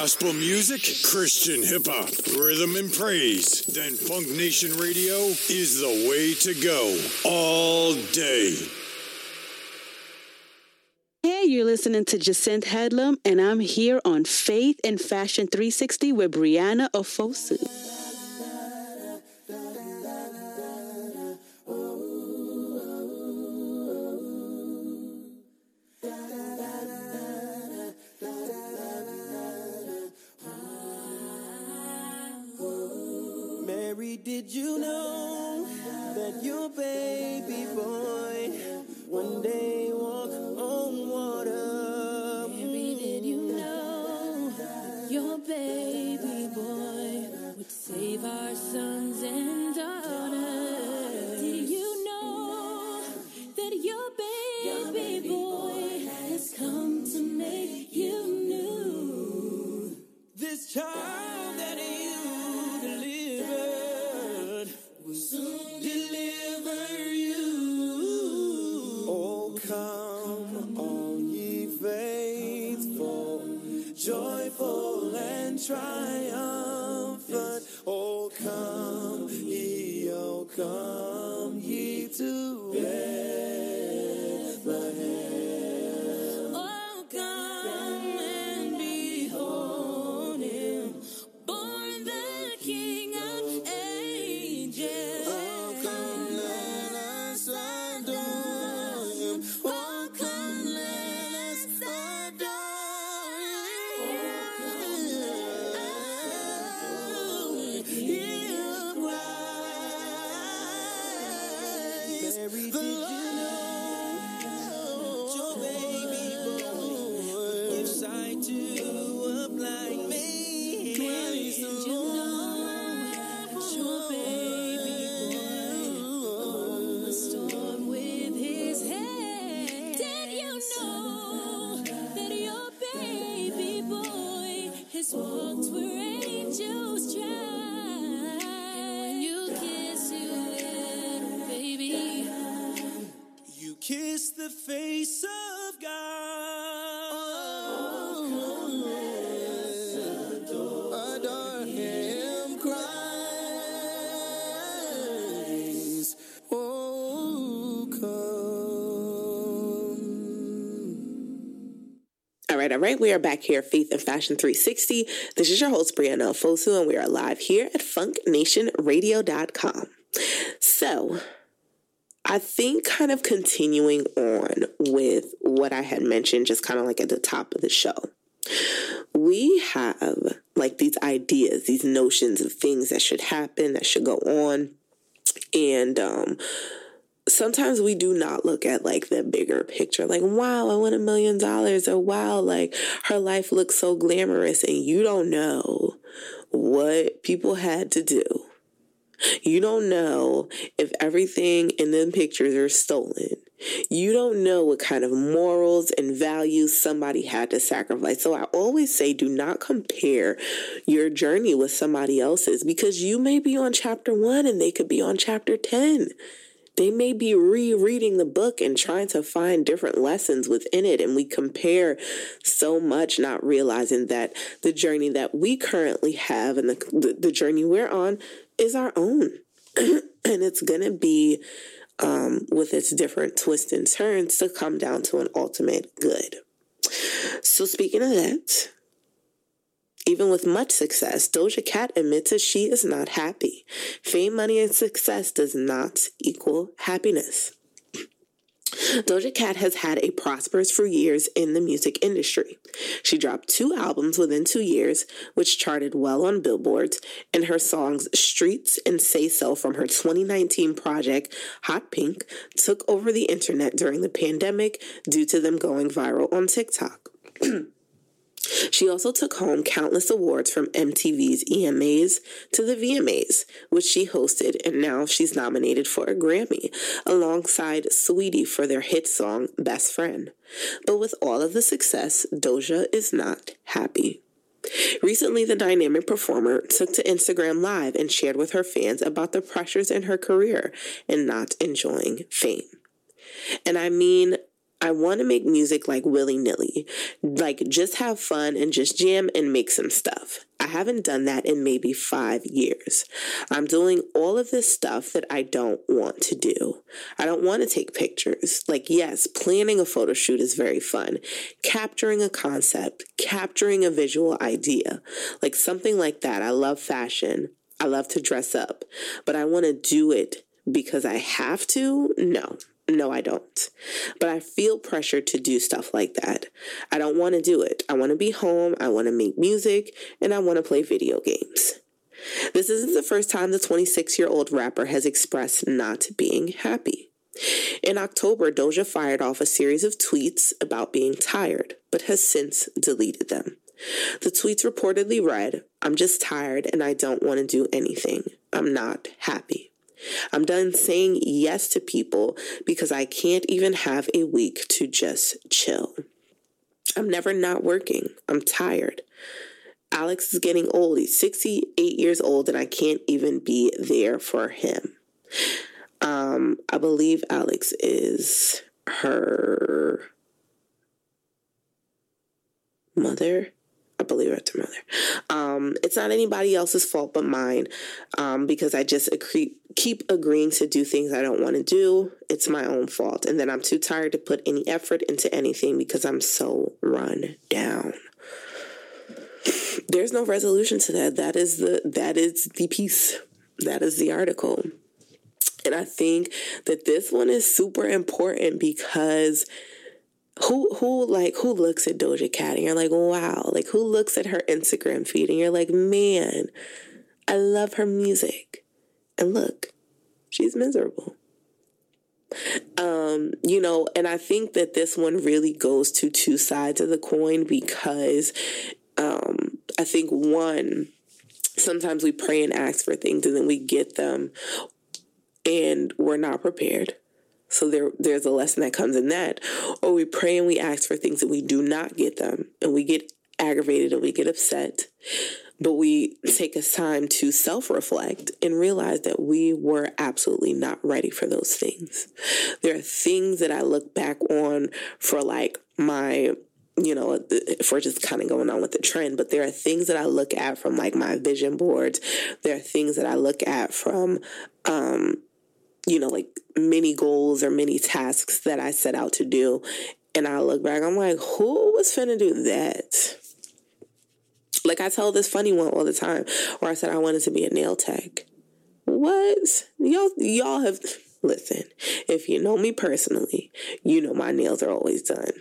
Gospel music, Christian hip hop, rhythm and praise? Then Funk Nation Radio is the way to go all day. Hey, you're listening to Jacinth Headlam, and I'm here on Faith and Fashion 360 with Brianna Ofosu. Mary, did you know that your baby boy one day walk on water? Mary, did you know your baby boy would save our sons right, all right. We are back here, Faith and Fashion 360. This is your host, Brianna Fosu, and we are live here at funknationradio.com. So, I think kind of continuing on with what I had mentioned, just kind of like at the top of the show, we have like these ideas, these notions of things that should happen, that should go on. And um, sometimes we do not look at like the bigger picture, like, wow, I won a million dollars, or wow, like her life looks so glamorous, and you don't know what people had to do. You don't know if everything in them pictures are stolen. You don't know what kind of morals and values somebody had to sacrifice. So I always say do not compare your journey with somebody else's because you may be on chapter one and they could be on chapter 10. They may be rereading the book and trying to find different lessons within it. And we compare so much, not realizing that the journey that we currently have and the, the, journey we're on is our own. (clears throat) and it's going to be, um, with its different twists and turns, to come down to an ultimate good. So, speaking of that, even with much success, Doja Cat admits that she is not happy. Fame, money, and success does not equal happiness. (clears throat) Doja Cat has had a prosperous few years in the music industry. She dropped two albums within two years, which charted well on billboards, and her songs Streets and Say So from her 2019 project Hot Pink took over the internet during the pandemic due to them going viral on TikTok. (clears throat) She also took home countless awards from MTV's EMAs to the VMAs, which she hosted, and now she's nominated for a Grammy alongside Saweetie for their hit song Best Friend. But with all of the success, Doja is not happy. Recently, the dynamic performer took to Instagram Live and shared with her fans about the pressures in her career and not enjoying fame. And I mean, I want to make music like willy nilly, like just have fun and just jam and make some stuff. I haven't done that in maybe five years. I'm doing all of this stuff that I don't want to do. I don't want to take pictures. Like, yes, planning a photo shoot is very fun. Capturing a concept, capturing a visual idea, like something like that. I love fashion. I love to dress up, but I want to do it because I have to? No. No, I don't. But I feel pressure to do stuff like that. I don't want to do it. I want to be home, I want to make music, and I want to play video games. This isn't the first time the 26 year old rapper has expressed not being happy. In October, Doja fired off a series of tweets about being tired, but has since deleted them. The tweets reportedly read, I'm just tired and I don't want to do anything. I'm not happy. I'm done saying yes to people because I can't even have a week to just chill. I'm never not working. I'm tired. Alex is getting old. He's 68 years old, and I can't even be there for him. Um, I believe Alex is her mother. I believe her mother. Um, it's not anybody else's fault but mine um, because I just agree, keep agreeing to do things I don't want to do. It's my own fault. And then I'm too tired to put any effort into anything because I'm so run down. There's no resolution to that. That is the that is the piece. That is the article. And I think that this one is super important because who who like who looks at Doja Cat and you're like, wow, like who looks at her Instagram feed and you're like, man, I love her music. And look, she's miserable. Um, you know, and I think that this one really goes to two sides of the coin because um I think one sometimes we pray and ask for things and then we get them and we're not prepared so there, there's a lesson that comes in that. Or we pray and we ask for things and we do not get them, and we get aggravated and we get upset. But we take a time to self reflect and realize that we were absolutely not ready for those things. There are things that I look back on for like my you know, if we're just kind of going on with the trend, but there are things that I look at from like my vision boards. There are things that I look at from, um, you know, like many goals or many tasks that I set out to do. And I look back, I'm like, who was finna do that? Like I tell this funny one all the time where I said I wanted to be a nail tech. What? Y'all y'all have listen, if you know me personally, you know my nails are always done.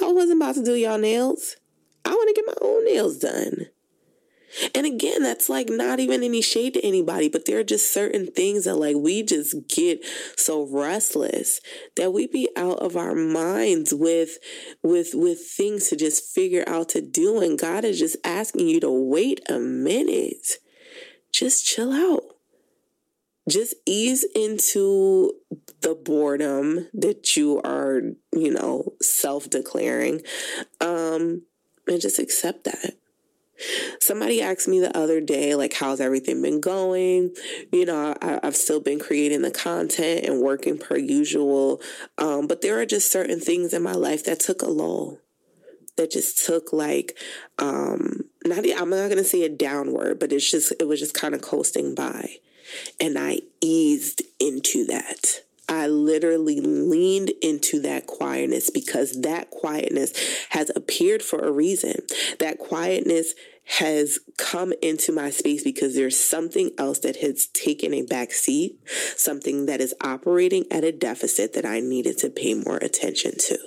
I wasn't about to do y'all nails. I want to get my own nails done. And again, that's like not even any shade to anybody, but there are just certain things that like we just get so restless that we be out of our minds with with with things to just figure out to do and God is just asking you to wait a minute. Just chill out. Just ease into the boredom that you are, you know, self-declaring. Um and just accept that Somebody asked me the other day, like, how's everything been going? You know, I, have still been creating the content and working per usual. Um, but there are just certain things in my life that took a lull, that just took like, um, not, I'm not going to say a downward, but it's just, it was just kind of coasting by. And I eased into that. I literally leaned into that quietness because that quietness has appeared for a reason. That quietness has come into my space because there's something else that has taken a back seat, something that is operating at a deficit that I needed to pay more attention to.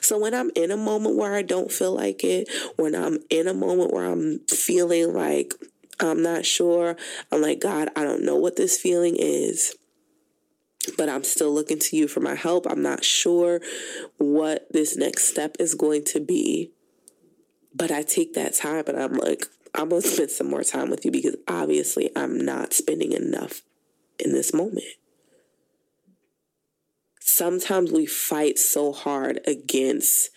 So when I'm in a moment where I don't feel like it, when I'm in a moment where I'm feeling like I'm not sure, I'm like, God, I don't know what this feeling is but I'm still looking to you for my help. I'm not sure what this next step is going to be. But I take that time and I'm like, I'm going to spend some more time with you because obviously I'm not spending enough in this moment. Sometimes we fight so hard against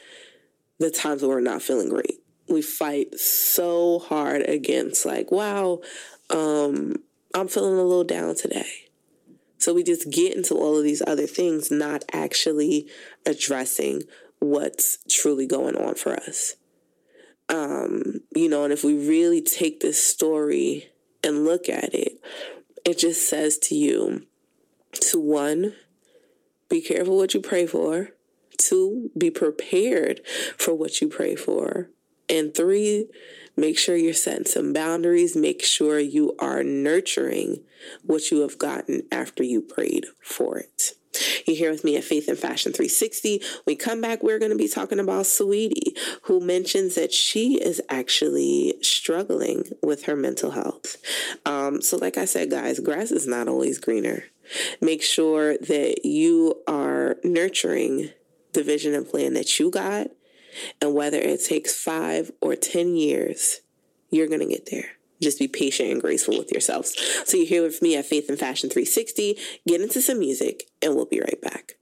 the times when we're not feeling great. We fight so hard against, like, wow, um, I'm feeling a little down today So we just get into all of these other things, not actually addressing what's truly going on for us. Um, you know, and if we really take this story and look at it, it just says to you to one, be careful what you pray for. Two, be prepared for what you pray for. And three, make sure you're setting some boundaries. Make sure you are nurturing what you have gotten after you prayed for it. You're here with me at Faith and Fashion 360. When we come back, we're going to be talking about Saweetie, who mentions that she is actually struggling with her mental health. Um, so, like I said, guys, grass is not always greener. Make sure that you are nurturing the vision and plan that you got. And whether it takes five or 10 years, you're going to get there. Just be patient and graceful with yourselves. So you're here with me at Faith and Fashion 360. Get into some music, and we'll be right back.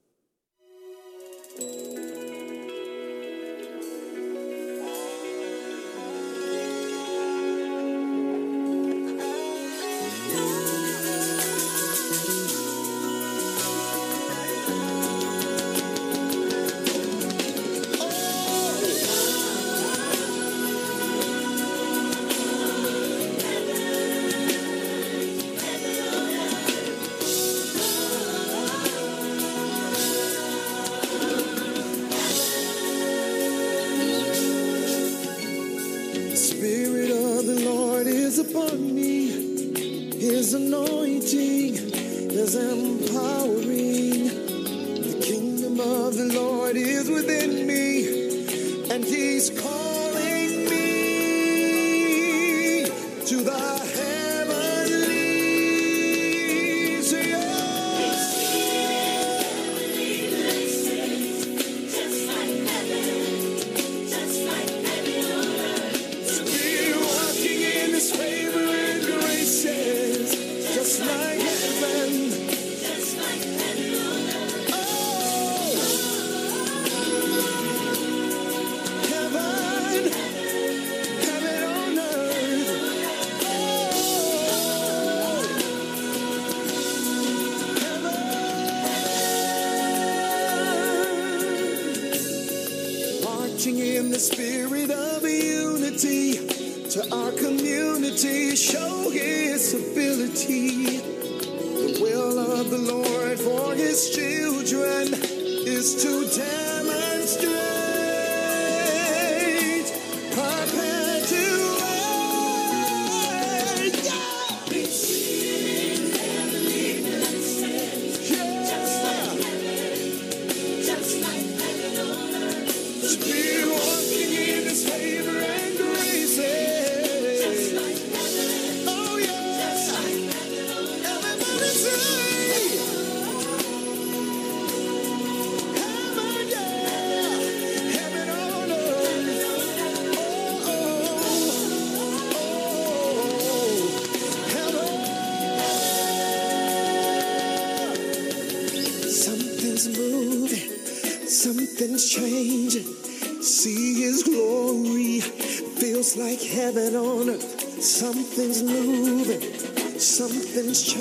Something's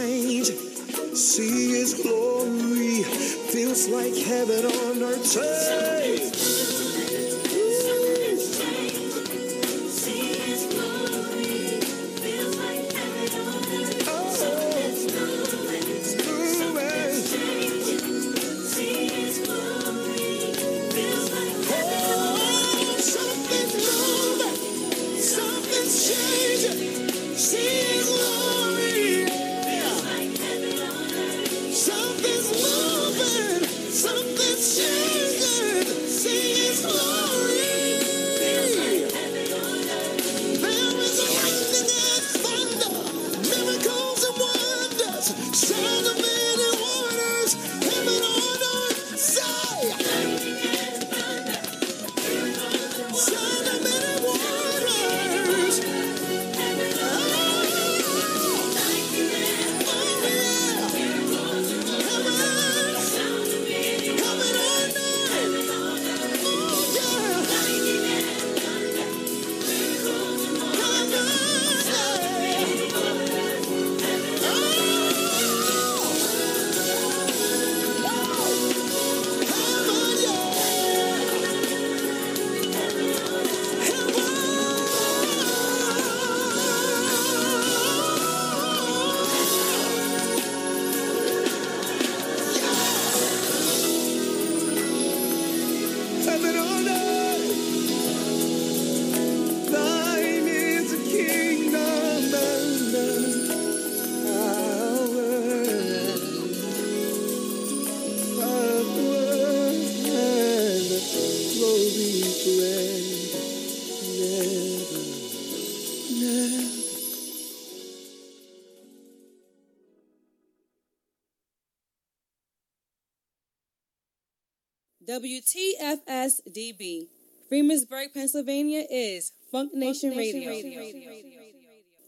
WTFSDB, Freemansburg, Pennsylvania is Funk Nation, Radio.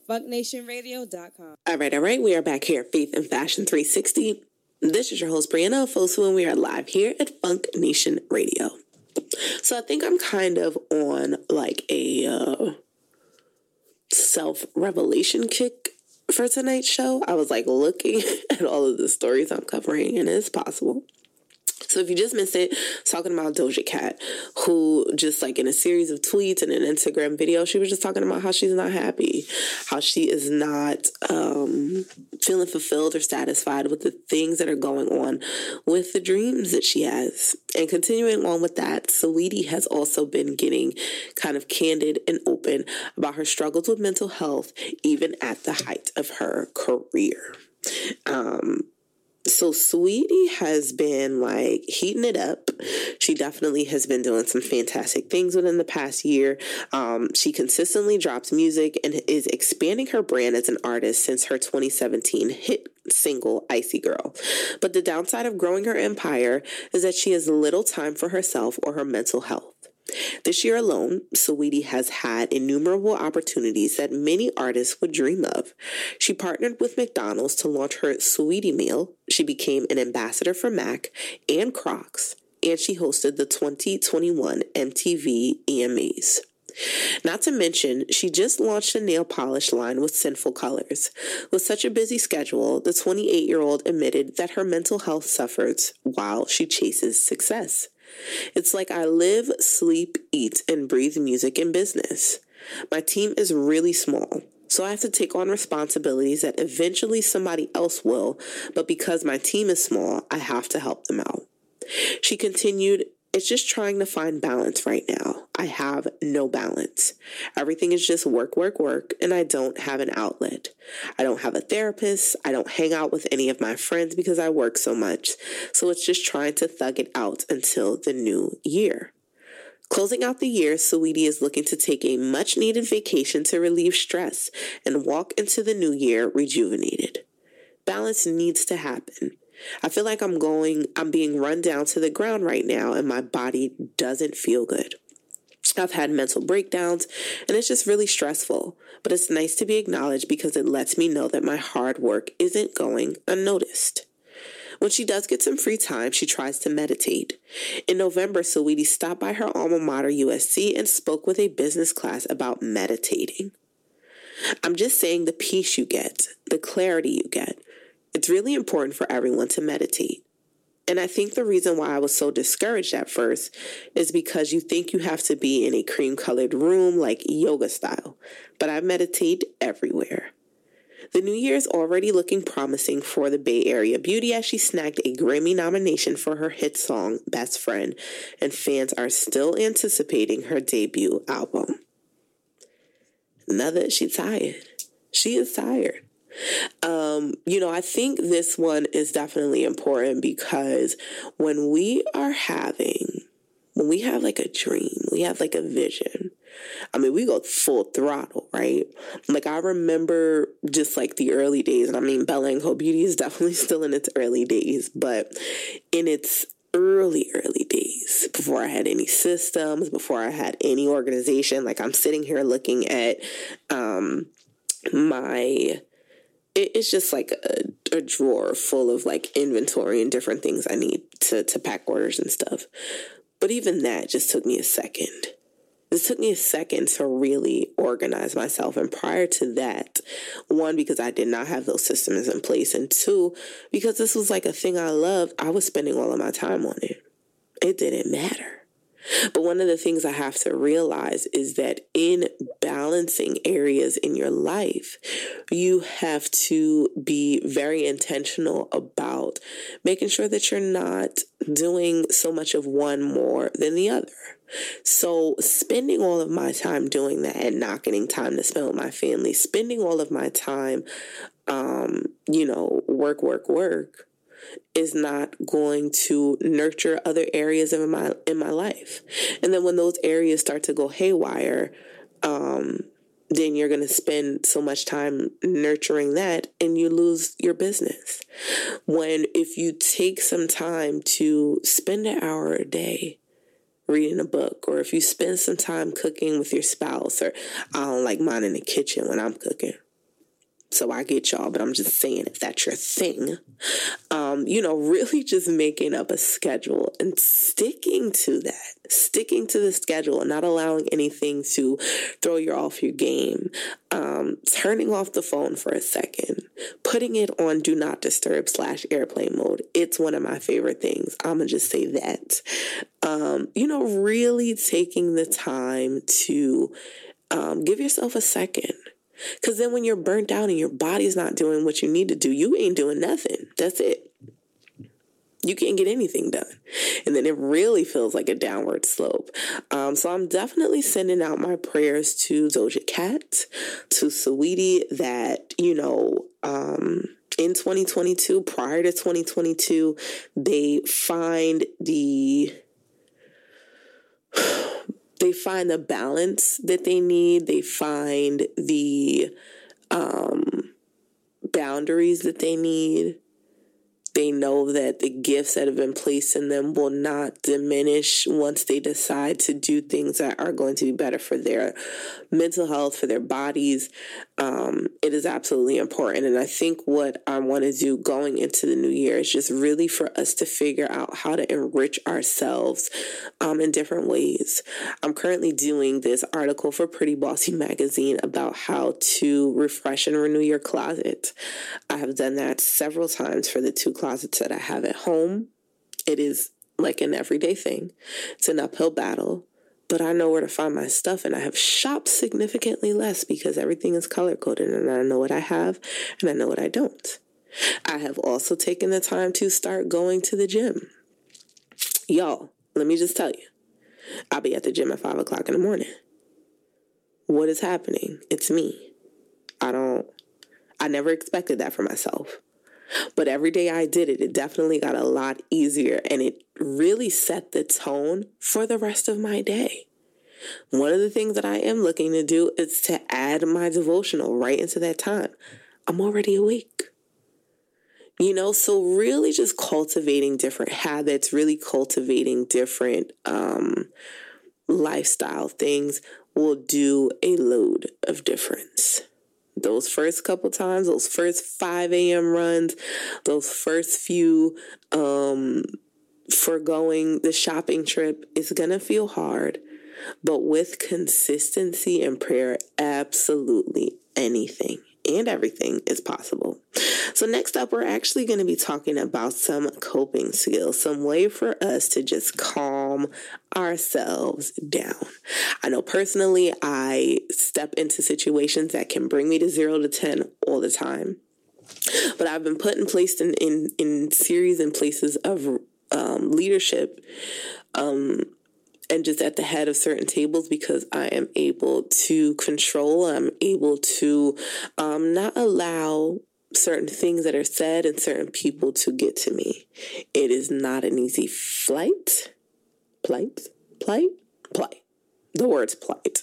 FunkNationRadio.com. All right, all right. We are back here at Faith and Fashion 360. This is your host, Brianna Fosu, and we are live here at Funk Nation Radio. So I think I'm kind of on like a uh, self revelation kick for tonight's show. I was like looking (laughs) at all of the stories I'm covering, and it's possible. So if you just missed it, talking about Doja Cat, who just like in a series of tweets and an Instagram video, she was just talking about how she's not happy, how she is not um, feeling fulfilled or satisfied with the things that are going on with the dreams that she has. And continuing on with that, Saweetie has also been getting kind of candid and open about her struggles with mental health, even at the height of her career. Um, so Saweetie has been like heating it up. She definitely has been doing some fantastic things within the past year. Um, she consistently drops music and is expanding her brand as an artist since her 2017 hit single Icy Girl. But the downside of growing her empire is that she has little time for herself or her mental health. This year alone, Saweetie has had innumerable opportunities that many artists would dream of. She partnered with McDonald's to launch her Saweetie Meal. She became an ambassador for Mac and Crocs, and she hosted the 2021 MTV EMAs. Not to mention, she just launched a nail polish line with Sinful Colors. With such a busy schedule, the 28 year old admitted that her mental health suffers while she chases success. It's like I live, sleep, eat, and breathe music and business. My team is really small, so I have to take on responsibilities that eventually somebody else will, but because my team is small, I have to help them out. She continued, It's just trying to find balance right now. I have no balance. Everything is just work, work, work, and I don't have an outlet. I don't have a therapist. I don't hang out with any of my friends because I work so much. So it's just trying to thug it out until the new year. Closing out the year, Saweetie is looking to take a much needed vacation to relieve stress and walk into the new year rejuvenated. Balance needs to happen. I feel like I'm going, I'm being run down to the ground right now, and my body doesn't feel good. I've had mental breakdowns, and it's just really stressful. But it's nice to be acknowledged because it lets me know that my hard work isn't going unnoticed. When she does get some free time, she tries to meditate. In November, Saweetie stopped by her alma mater, USC, and spoke with a business class about meditating. I'm just saying the peace you get, the clarity you get. It's really important for everyone to meditate. And I think the reason why I was so discouraged at first is because you think you have to be in a cream colored room like yoga style. But I meditate everywhere. The new year is already looking promising for the Bay Area beauty as she snagged a Grammy nomination for her hit song, Best Friend, and fans are still anticipating her debut album. Another, she's tired. She is tired. Um, you know, I think this one is definitely important because when we are having, when we have like a dream, we have like a vision. I mean, we go full throttle, right? Like I remember just like the early days, and I mean, Bella and Co Beauty is definitely (laughs) still in its early days, but in its early, early days, before I had any systems, before I had any organization, like I'm sitting here looking at um my it's just like a, a, drawer full of like inventory and different things I need to to pack orders and stuff. But even that just took me a second. It took me a second to really organize myself. And prior to that, one, because I did not have those systems in place. And two, because this was like a thing I loved, I was spending all of my time on it. It didn't matter. But one of the things I have to realize is that in balancing areas in your life, you have to be very intentional about making sure that you're not doing so much of one more than the other. So, spending all of my time doing that and not getting time to spend with my family, spending all of my time, um, you know, work, work, work is not going to nurture other areas of my in my life. And then when those areas start to go haywire, um, then you're going to spend so much time nurturing that and you lose your business. When if you take some time to spend an hour a day reading a book, or if you spend some time cooking with your spouse, or I don't like mine in the kitchen when I'm cooking. So I get y'all, but I'm just saying if that's your thing, um, you know, (laughs) really just making up a schedule and sticking to that, sticking to the schedule and not allowing anything to throw you off your game, um, turning off the phone for a second, putting it on do not disturb slash airplane mode. It's one of my favorite things. I'm gonna just say that. Um, you know, really taking the time to um, give yourself a second because then when you're burnt out and your body's not doing what you need to do, you ain't doing nothing. That's it. You can't get anything done. And then it really feels like a downward slope. Um, so I'm definitely sending out my prayers to Doja Cat, to Saweetie, that, you know, um, in 2022, prior to 2022, they find the they find the balance that they need. They find the um, boundaries that they need. They know that the gifts that have been placed in them will not diminish once they decide to do things that are going to be better for their mental health, for their bodies. Um, it is absolutely important. And I think what I want to do going into the new year is just really for us to figure out how to enrich ourselves um, in different ways. I'm currently doing this article for Pretty Bossy Magazine about how to refresh and renew your closet. I have done that several times for the two that I have at home. It is like an everyday thing. It's an uphill battle, but I know where to find my stuff and I have shopped significantly less because everything is color coded and I know what I have and I know what I don't. I have also taken the time to start going to the gym. Y'all, let me just tell you, I'll be at the gym at five o'clock in the morning. What is happening? It's me. I don't, I never expected that for myself. But every day I did it, it definitely got a lot easier and it really set the tone for the rest of my day. One of the things that I am looking to do is to add my devotional right into that time. I'm already awake. You know, so really just cultivating different habits, really cultivating different um, lifestyle things will do a load of difference those first couple times, those first 5 a.m. runs, those first few um foregoing the shopping trip, it's gonna feel hard. But with consistency and prayer, absolutely anything and everything is possible. So, next up, we're actually going to be talking about some coping skills, some way for us to just calm ourselves down. I know personally, I step into situations that can bring me to zero to 10 all the time. But I've been put in place in, in, in series and places of um, leadership um, and just at the head of certain tables because I am able to control, I'm able to um, not allow certain things that are said and certain people to get to me. It is not an easy flight, plight, plight, plight. The word's plight.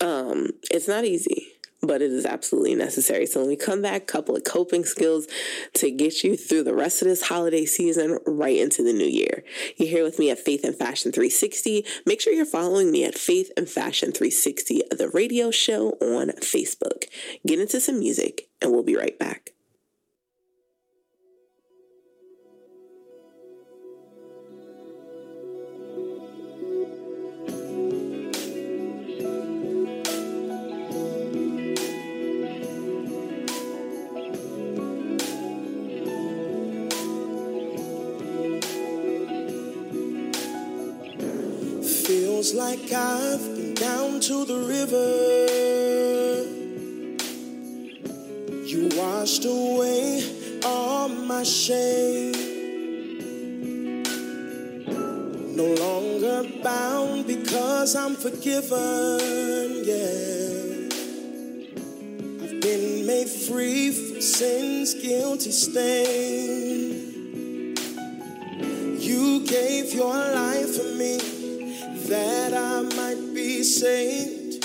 Um, it's not easy but it is absolutely necessary. So when we come back, A couple of coping skills to get you through the rest of this holiday season right into the new year. You're here with me at Faith and Fashion 360. Make sure you're following me at Faith and Fashion 360, the radio show on Facebook. Get into some music and we'll be right back. Like I've been down to the river. You washed away all my shame. No longer bound because I'm forgiven. Yeah. I've been made free from sin's guilty stain. You gave your life for me that I might be saved.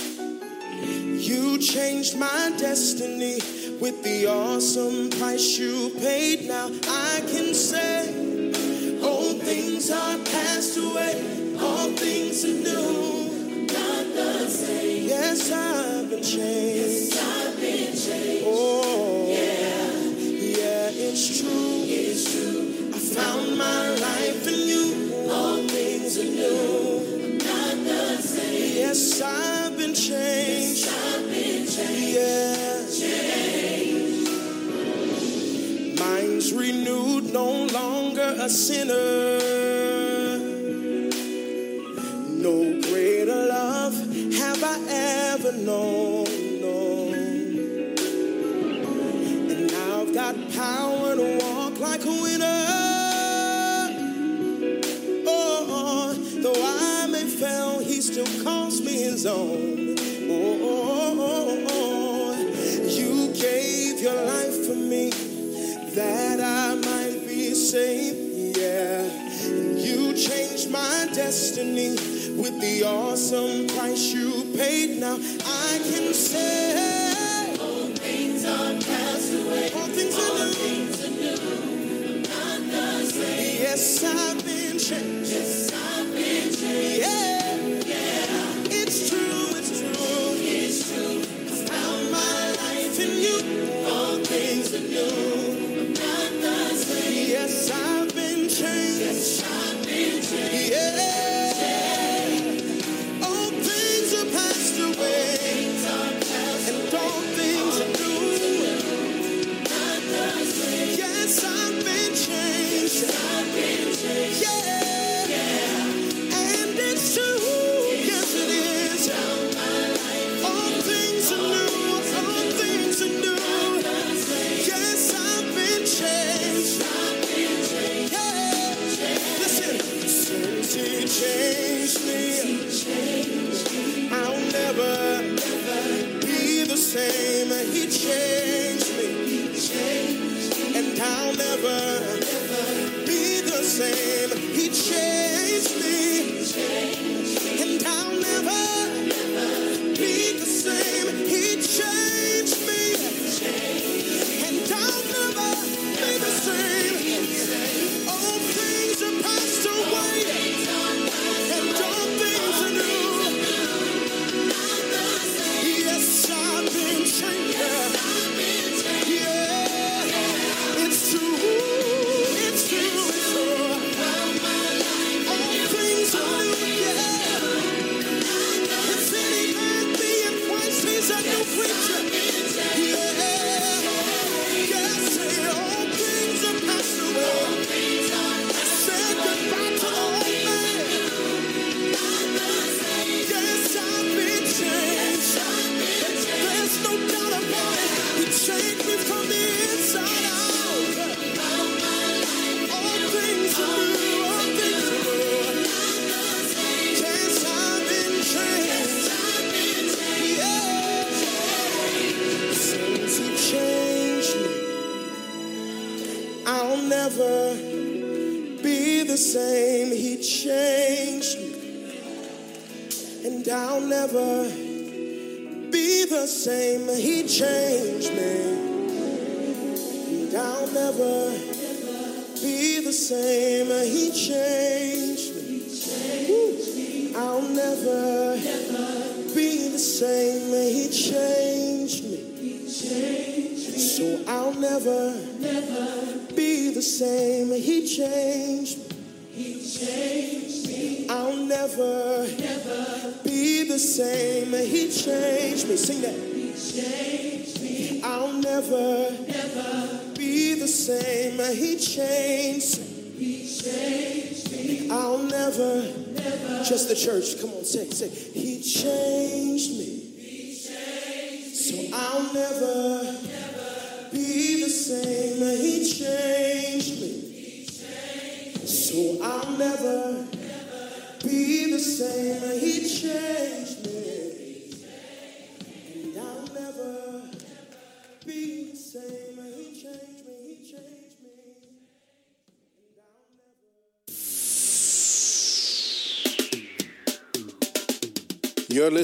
You changed my destiny with the awesome price you paid. Now I can say, Old things are passed away, all things are new. Not the same. Yes, I've been changed. Yes, I've been changed. Oh, yeah, yeah, it's true. It's true. I found my life Yes, I've been changed. Yes, I've been changed. Yeah. Changed. Minds renewed, no longer a sinner. No greater love have I ever known. No. And now I've got power to walk like a winner. Oh, oh, oh, you gave your life for me that I might be saved. Yeah, and you changed my destiny with the awesome price you paid. Now I can say, all things are passed away. All things are new. Not the same. Yes, I've been changed.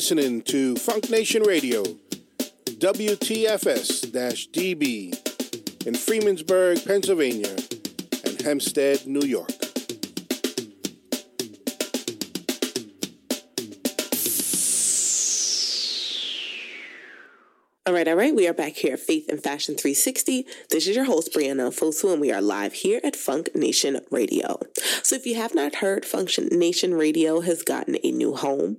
Listening to Funk Nation Radio, WTFS DB in Freemansburg, Pennsylvania, and Hempstead, New York. Right, all right. We are back here at Faith and Fashion 360. This is your host, Brianna Fosu, and we are live here at Funk Nation Radio. So if you have not heard, Funk Nation Radio has gotten a new home.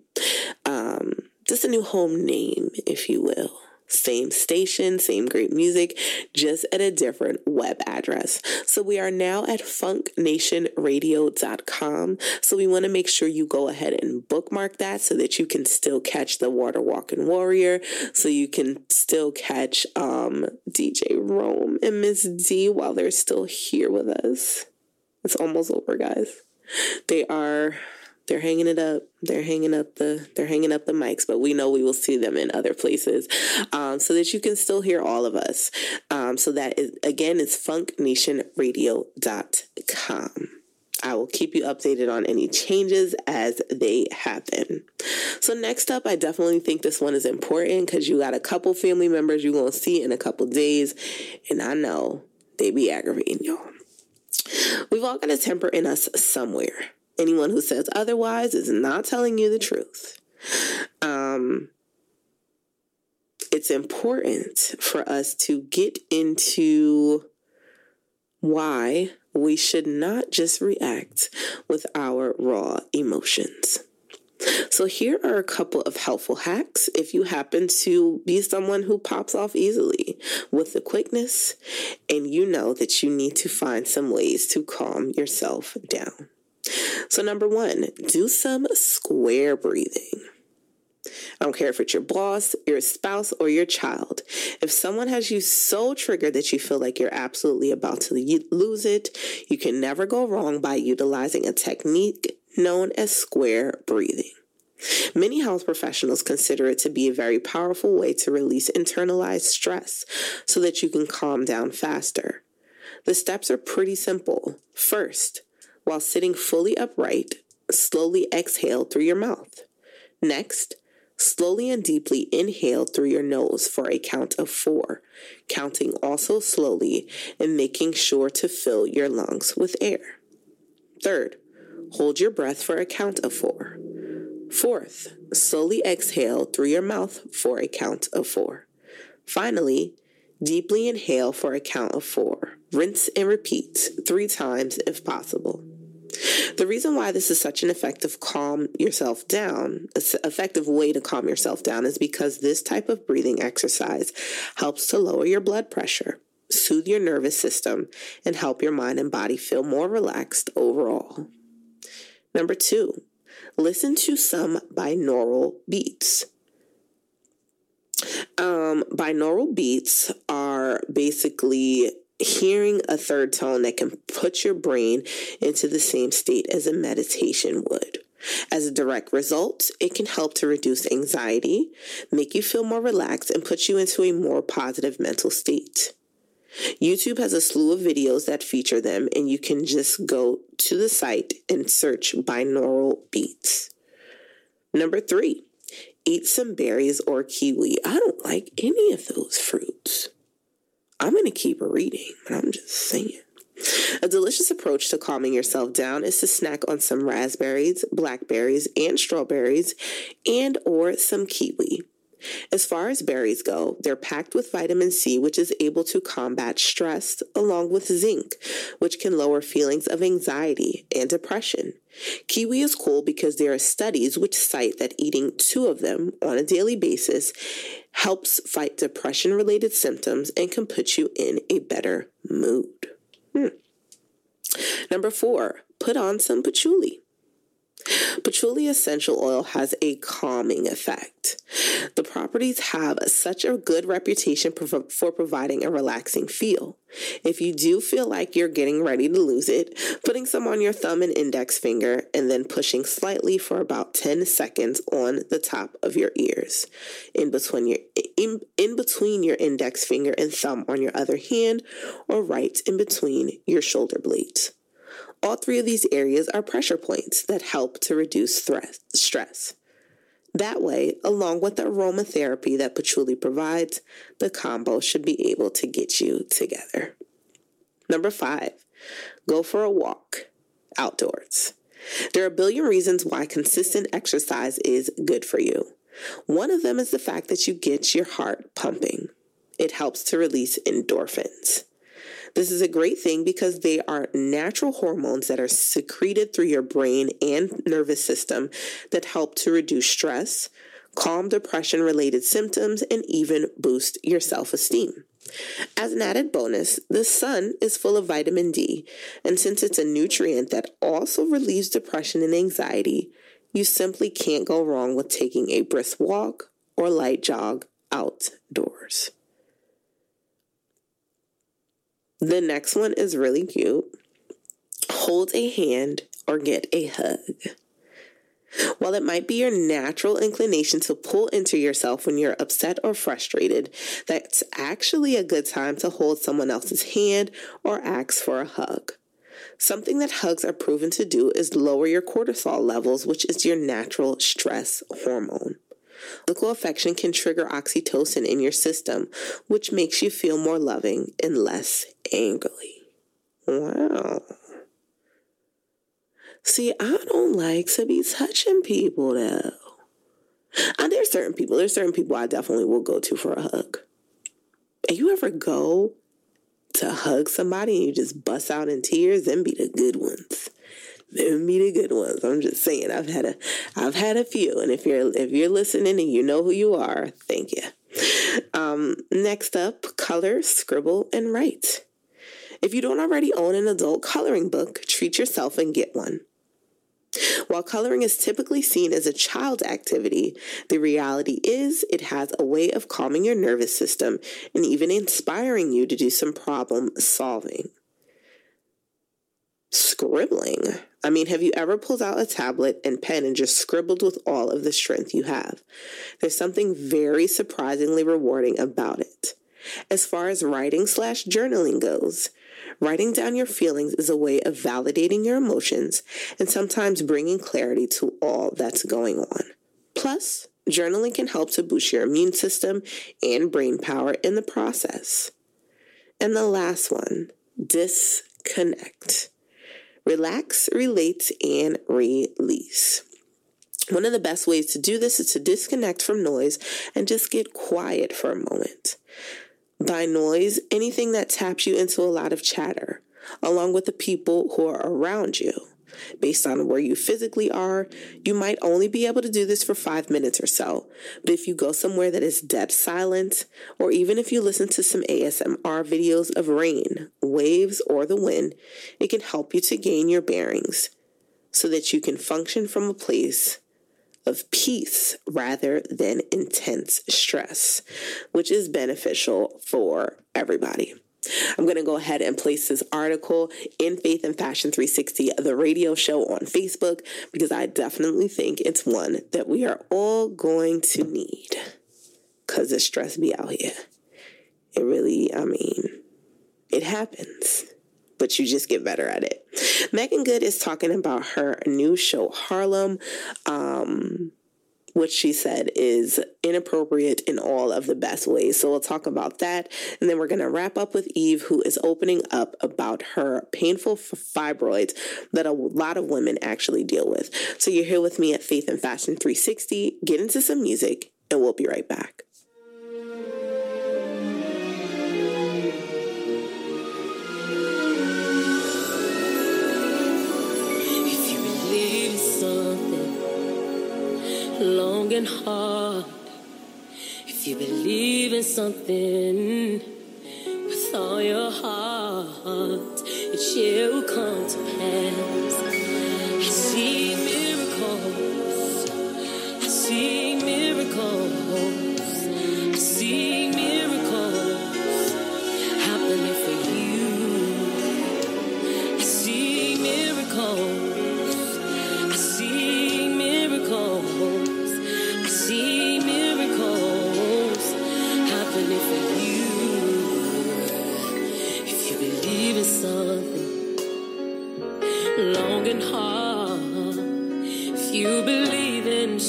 Um, just a new home name, if you will. Same station, same great music, just at a different web address. So we are now at funknationradio.com. So we want to make sure you go ahead and bookmark that so that you can still catch the Water Walking Warrior, so you can still catch um, DJ Rome and Miss D while they're still here with us. It's almost over, guys. They are they're hanging it up. They're hanging up the they're hanging up the mics, but we know we will see them in other places, um, so that you can still hear all of us. Um, so that is again is funknationradio.com. I will keep you updated on any changes as they happen. So next up, I definitely think this one is important because you got a couple family members you're gonna see in a couple days, and I know they be aggravating y'all. We've all got a temper in us somewhere. Anyone who says otherwise is not telling you the truth. Um, it's important for us to get into why we should not just react with our raw emotions. So, here are a couple of helpful hacks if you happen to be someone who pops off easily with the quickness and you know that you need to find some ways to calm yourself down. So, number one, do some square breathing. I don't care if it's your boss, your spouse, or your child. If someone has you so triggered that you feel like you're absolutely about to lose it, you can never go wrong by utilizing a technique known as square breathing. Many health professionals consider it to be a very powerful way to release internalized stress so that you can calm down faster. The steps are pretty simple. First, while sitting fully upright, slowly exhale through your mouth. Next, slowly and deeply inhale through your nose for a count of four, counting also slowly and making sure to fill your lungs with air. Third, hold your breath for a count of four. Fourth, slowly exhale through your mouth for a count of four. Finally, deeply inhale for a count of four. Rinse and repeat three times if possible. The reason why this is such an effective calm yourself down, effective way to calm yourself down is because this type of breathing exercise helps to lower your blood pressure, soothe your nervous system, and help your mind and body feel more relaxed overall. Number two, listen to some binaural beats. Um, binaural beats are basically hearing a third tone that can put your brain into the same state as a meditation would. As a direct result, it can help to reduce anxiety, make you feel more relaxed, and put you into a more positive mental state. YouTube has a slew of videos that feature them, and you can just go to the site and search binaural beats. Number three, eat some berries or kiwi. I don't like any of those fruits. I'm going to keep reading, but I'm just saying. A delicious approach to calming yourself down is to snack on some raspberries, blackberries, and strawberries, and or some kiwi. As far as berries go, they're packed with vitamin C, which is able to combat stress, along with zinc, which can lower feelings of anxiety and depression. Kiwi is cool because there are studies which cite that eating two of them on a daily basis helps fight depression related symptoms and can put you in a better mood. Hmm. Number four, put on some patchouli. Patchouli essential oil has a calming effect. The properties have such a good reputation for, providing a relaxing feel. If you do feel like you're getting ready to lose it, putting some on your thumb and index finger and then pushing slightly for about 10 seconds on the top of your ears in between your in, in between your index finger and thumb on your other hand or right in between your shoulder blades. All three of these areas are pressure points that help to reduce stress. That way, along with the aromatherapy that patchouli provides, the combo should be able to get you together. Number five, go for a walk outdoors. There are a billion reasons why consistent exercise is good for you. One of them is the fact that you get your heart pumping. It helps to release endorphins. This is a great thing because they are natural hormones that are secreted through your brain and nervous system that help to reduce stress, calm depression related symptoms, and even boost your self esteem. As an added bonus, the sun is full of vitamin D, and since it's a nutrient that also relieves depression and anxiety, you simply can't go wrong with taking a brisk walk or light jog outdoors. The next one is really cute. Hold a hand or get a hug. While it might be your natural inclination to pull into yourself when you're upset or frustrated, that's actually a good time to hold someone else's hand or ask for a hug. Something that hugs are proven to do is lower your cortisol levels, which is your natural stress hormone. Physical affection can trigger oxytocin in your system, which makes you feel more loving and less angry. Wow. See, I don't like to be touching people though. And there's certain people, there's certain people I definitely will go to for a hug. And you ever go to hug somebody and you just bust out in tears? Them be the good ones them be the good ones. I'm just saying I've had a I've had a few. And if you're if you're listening and you know who you are, thank you. Um, next up, color, scribble, and write. If you don't already own an adult coloring book, treat yourself and get one. While coloring is typically seen as a child activity, the reality is it has a way of calming your nervous system and even inspiring you to do some problem solving. Scribbling I mean, have you ever pulled out a tablet and pen and just scribbled with all of the strength you have? There's something very surprisingly rewarding about it. As far as writing slash journaling goes, writing down your feelings is a way of validating your emotions and sometimes bringing clarity to all that's going on. Plus, journaling can help to boost your immune system and brain power in the process. And the last one, disconnect. Relax, relate, and release. One of the best ways to do this is to disconnect from noise and just get quiet for a moment. By noise, anything that taps you into a lot of chatter, along with the people who are around you. Based on where you physically are, you might only be able to do this for five minutes or so. But if you go somewhere that is dead silent, or even if you listen to some ASMR videos of rain, waves, or the wind, it can help you to gain your bearings so that you can function from a place of peace rather than intense stress, which is beneficial for everybody. I'm going to go ahead and place this article in Faith and Fashion 360, the radio show on Facebook, because I definitely think it's one that we are all going to need because the stress be out here. It really, I mean, it happens, but you just get better at it. Meagan Good is talking about her new show, Harlem. Um, which she said is inappropriate in all of the best ways. So we'll talk about that. And then we're going to wrap up with Eve, who is opening up about her painful fibroids that a lot of women actually deal with. So you're here with me at Faith and Fashion 360. Get into some music, and we'll be right back. long and hard. If you believe in something with all your heart, it shall come to pass. I see miracles. I see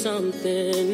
something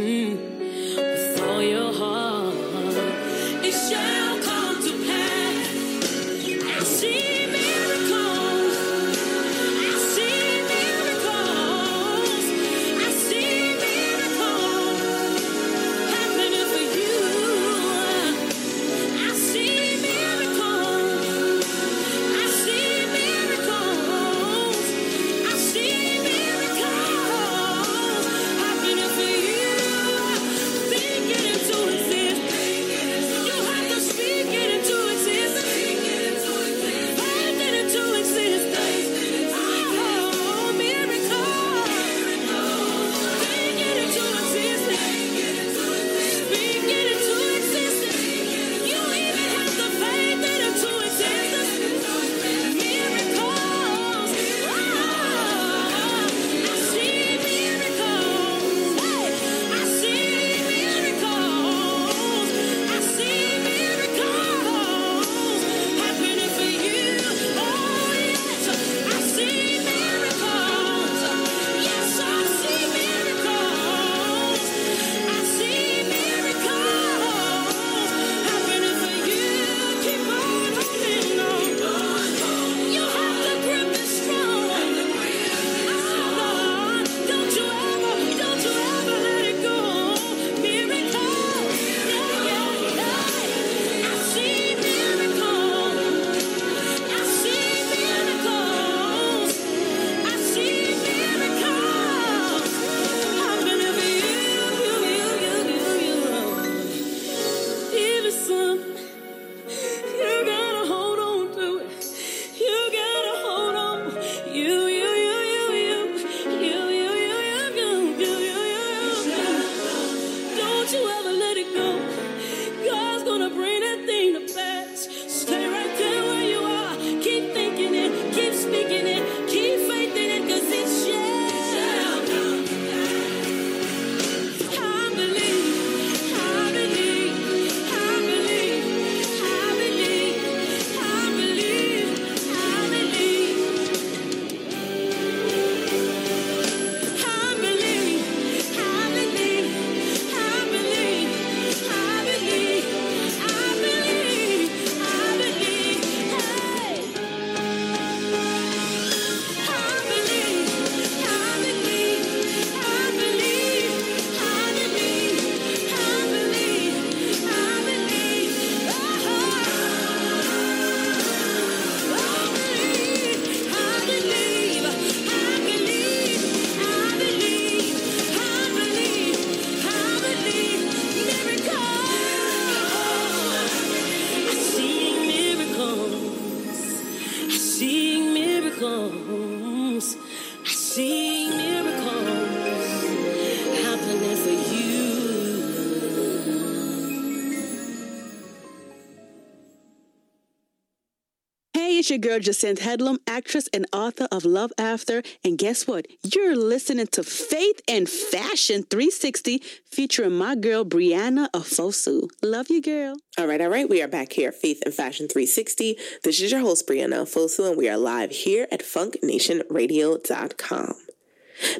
your girl Jacinthe Headlam, actress and author of Love After. And guess what? You're listening to Faith and Fashion 360 featuring my girl Brianna Afosu. Love you, girl. All right, all right. We are back here Faith and Fashion 360. This is your host, Brianna Fosu, and we are live here at FunkNationRadio.com.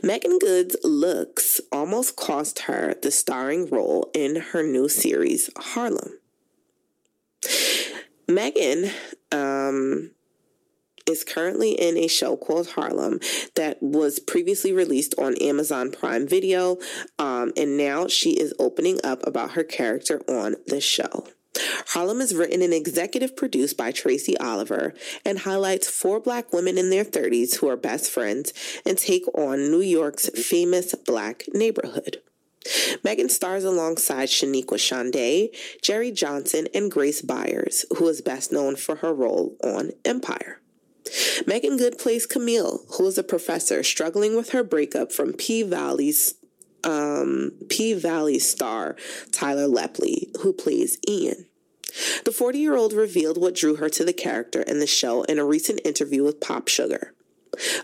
Meagan Good's looks almost cost her the starring role in her new series, Harlem. Meagan um, is currently in a show called Harlem that was previously released on Amazon Prime Video, um, and now she is opening up about her character on the show. Harlem is written and executive produced by Tracy Oliver and highlights four black women in their 30s who are best friends and take on New York's famous black neighborhood. Meagan stars alongside Shoniqua Shandai, Jerrie Johnson, and Grace Byers, who is best known for her role on Empire. Meagan Good plays Camille, who is a professor struggling with her breakup from P Valley's um, P Valley star Tyler Lepley, who plays Ian. The 40 year old revealed what drew her to the character in the show in a recent interview with Pop Sugar.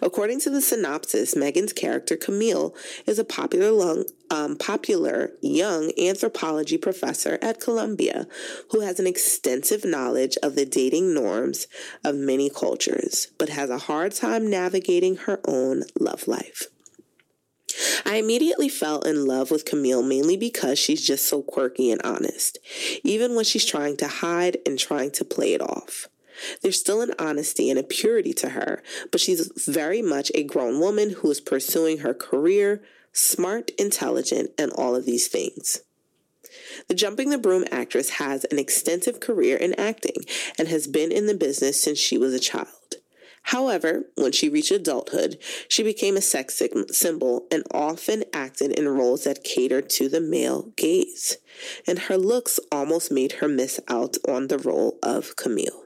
According to the synopsis, Meagan's character Camille is a popular, um, popular young anthropology professor at Columbia who has an extensive knowledge of the dating norms of many cultures, but has a hard time navigating her own love life. I immediately fell in love with Camille mainly because she's just so quirky and honest, even when she's trying to hide and trying to play it off. There's still an honesty and a purity to her, but she's very much a grown woman who is pursuing her career, smart, intelligent, and all of these things. The Jumping the Broom actress has an extensive career in acting and has been in the business since she was a child. However, when she reached adulthood, she became a sex symbol and often acted in roles that catered to the male gaze, and her looks almost made her miss out on the role of Camille.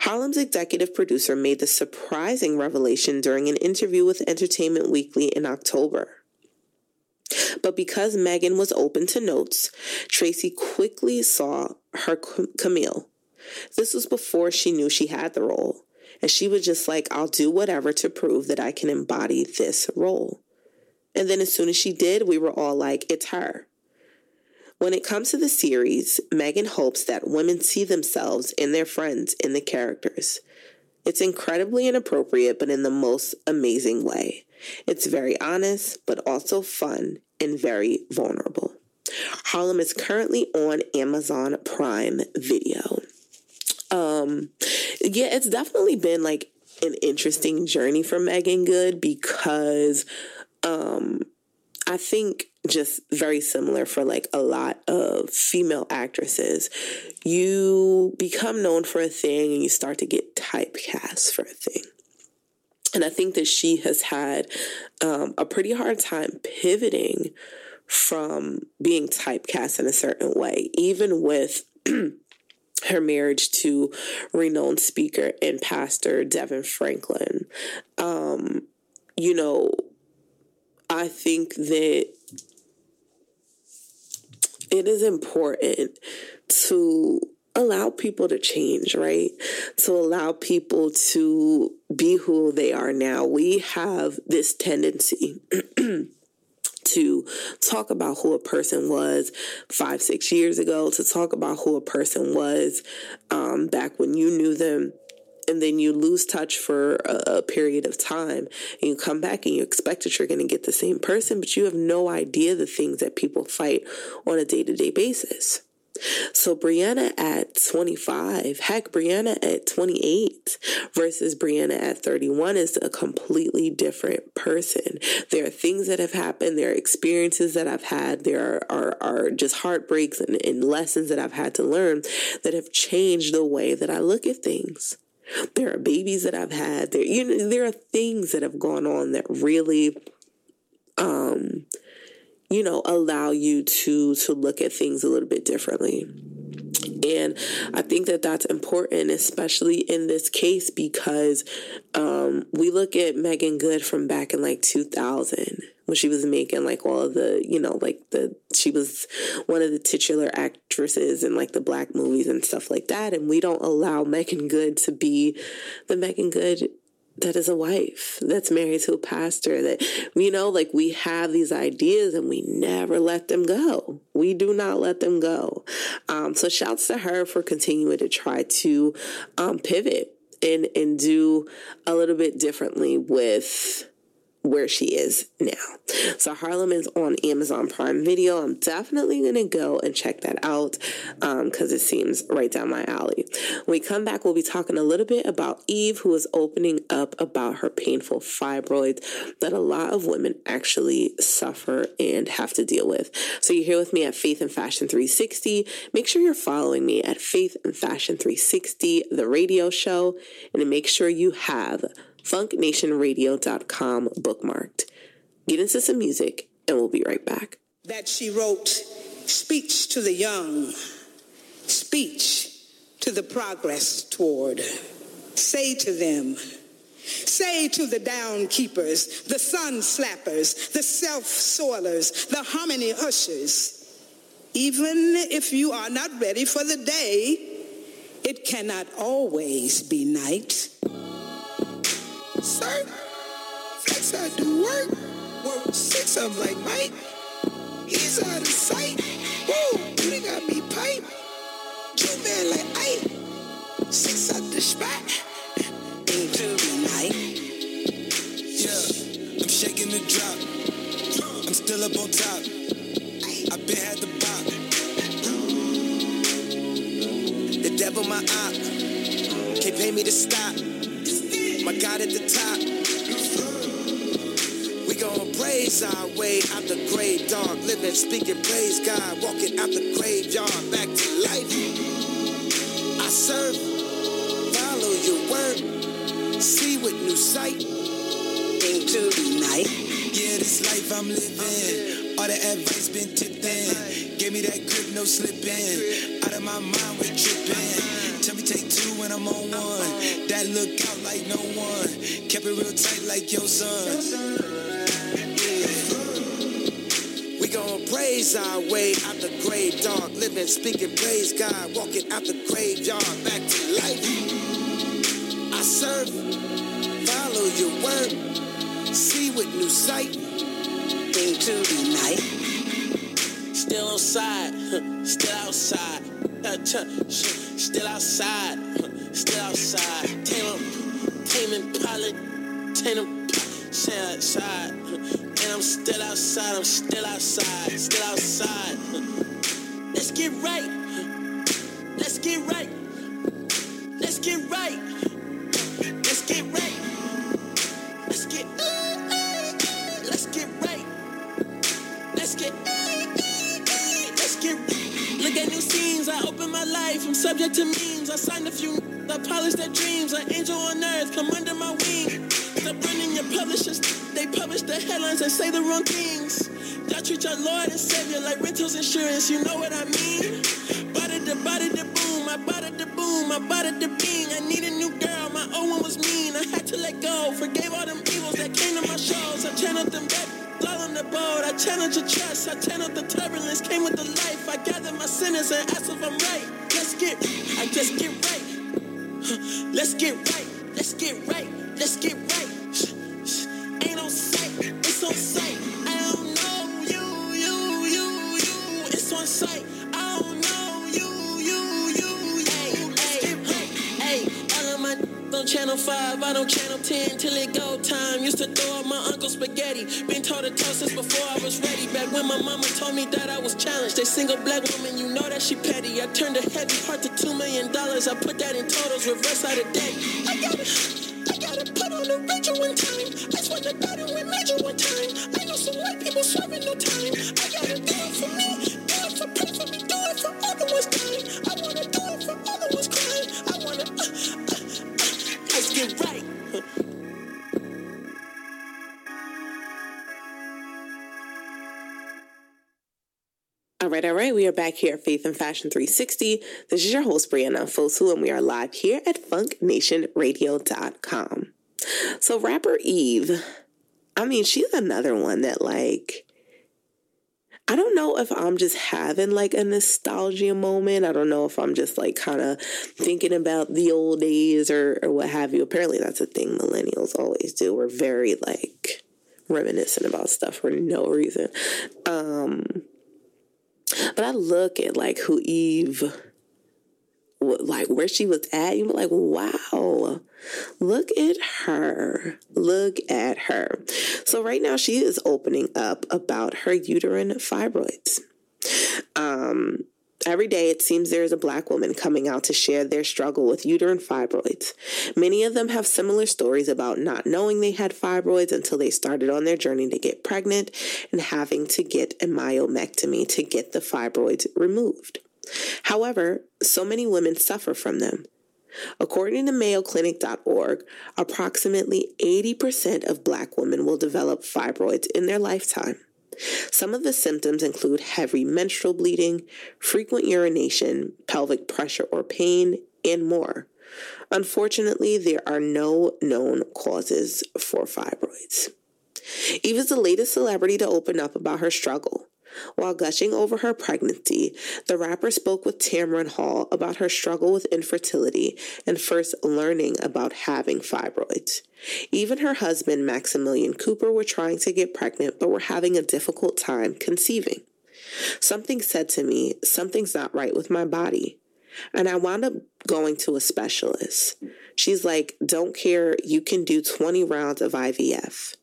Harlem's executive producer made the surprising revelation during an interview with Entertainment Weekly in October. But because Meagan was open to notes, Tracy quickly saw her Camille. This was before she knew she had the role. And she was just like, I'll do whatever to prove that I can embody this role. And then as soon as she did, we were all like, it's her. When it comes to the series, Meagan hopes that women see themselves in their friends in the characters. It's incredibly inappropriate, but in the most amazing way. It's very honest, but also fun and very vulnerable. Harlem is currently on Amazon Prime Video. Um, yeah, it's definitely been like an interesting journey for Meagan Good because um, I think just very similar for like a lot of female actresses. You become known for a thing and you start to get typecast for a thing. And I think that she has had um, a pretty hard time pivoting from being typecast in a certain way, even with (clears throat) her marriage to renowned speaker and pastor DeVon Franklin. Um, you know, I think that it is important to allow people to change, right? To allow people to be who they are now. We have this tendency (clears throat) to talk about who a person was five, six years ago, to talk about who a person was um, back when you knew them. And then you lose touch for a, a period of time, and you come back and you expect that you're going to get the same person, but you have no idea the things that people fight on a day to day basis. So Brianna at 25, heck, Brianna at 28 versus Brianna at 31 is a completely different person. There are things that have happened, there are experiences that I've had, there are, are, are just heartbreaks and, and lessons that I've had to learn that have changed the way that I look at things. There are babies that I've had. There, you know, there are things that have gone on that really um you know, allow you to to look at things a little bit differently. And I think that that's important, especially in this case, because um, we look at Meagan Good from back in like 2000 when she was making like all of the, you know, like the, she was one of the titular actresses in like the black movies and stuff like that. And we don't allow Meagan Good to be the Meagan Good that is a wife that's married to a pastor that you know like we have these ideas and we never let them go we do not let them go um, so shouts to her for continuing to try to um, pivot and and do a little bit differently with where she is now. So Harlem is on Amazon Prime Video. I'm definitely going to go and check that out because um, it seems right down my alley. When we come back, we'll be talking a little bit about Eve, who is opening up about her painful fibroids that a lot of women actually suffer and have to deal with. So you're here with me at Faith and Fashion 360. Make sure you're following me at Faith and Fashion 360, the radio show, and make sure you have funknationradio.com bookmarked. Get into some music, and we'll be right back. That she wrote speech to the young, speech to the progress toward. Say to them, Say to the down keepers, the sun slappers, the self soilers, the harmony ushers, even if you are not ready for the day, it cannot always be night sir. Flex I do work. Work six of like Mike. He's out of sight. Whoa, you got me pipe. Two man like I. Six out the spot. Into the night. Yeah, I'm shaking the drop. I'm still up on top. I been had the bop. The devil my op. Can't pay me to stop. My God at the top. We gon' praise our way out the grave, dog. Living, speaking, praise God. Walking out the graveyard back to life. I serve, follow your word, see with new sight. Into the night. Yeah, this life I'm living. All the advice been tipped in. Gave me that grip, no slipping. Out of my mind, we're tripping. Tell me take two when I'm on one. That look out like no one. Kept it real tight like your son. We gon' praise our way out the grave, dog. Living, speaking, praise God. Walking out the graveyard back to life. I serve, follow your word, see with new sight. Into the night. (laughs) Still outside, (laughs) still outside, (laughs) still outside, still outside. Tame 'em, tame Impala, tame 'em, stay outside. And I'm still outside, I'm still outside, still outside. Let's get right, let's get right, let's get right, let's get right, let's get, let's at new scenes. I open my life. I'm subject to memes. I signed a few. I polish their dreams. An angel on earth, come under my wing. Stop running your publishers. They publish the headlines and say the wrong things. Y'all treat your Lord and Savior like rentals insurance. You know what I mean? Bada da bada da boom. I bada da boom. I bada da bing. I need a new girl. My old one was mean. I had to let go. Forgave all them evils that came to my shows. I channeled them back. All on the boat, I challenge your trust, I channeled the turbulence, came with the life. I gather my sinners and ask if I'm right. Let's get, I just get right. Let's get right, let's get right, let's get right. Ain't on sight, it's on sight. I don't know you, you, you, you. It's on sight. On channel 5, I don't channel 10 till it go time. Used to throw up my uncle's spaghetti. Been told to toast since before I was ready. Back when my mama told me that I was challenged. A single black woman, you know that she petty. I turned a heavy heart to $2 million. I put that in totals, reverse out of debt. I gotta, I gotta put on a Rachel one time. I swear to God, it went major one time. I know some white people serving no time. I gotta do it for me, All right, all right. We are back here at Faith and Fashion 360. This is your host, Brianna Fosu, and we are live here at FunkNationRadio.com. So, rapper Eve, I mean, she's another one that, like, I don't know if I'm just having like a nostalgia moment. I don't know if I'm just like kind of thinking about the old days or, or what have you. Apparently, that's a thing millennials always do. We're very like reminiscent about stuff for no reason. Um, but I look at like who Eve, like where she was at, you're like, wow, look at her. Look at her. So right now she is opening up about her uterine fibroids. Um, Every day, it seems there is a black woman coming out to share their struggle with uterine fibroids. Many of them have similar stories about not knowing they had fibroids until they started on their journey to get pregnant and having to get a myomectomy to get the fibroids removed. However, so many women suffer from them. According to MayoClinic.org, approximately 80% of black women will develop fibroids in their lifetime. Some of the symptoms include heavy menstrual bleeding, frequent urination, pelvic pressure or pain, and more. Unfortunately, there are no known causes for fibroids. Eve is the latest celebrity to open up about her struggle. While gushing over her pregnancy, the rapper spoke with Tamron Hall about her struggle with infertility and first learning about having fibroids. Even her husband, Maximillion Cooper, were trying to get pregnant but were having a difficult time conceiving. Something said to me, Something's not right with my body. And I wound up going to a specialist. She's like, Don't care, you can do 20 rounds of IVF.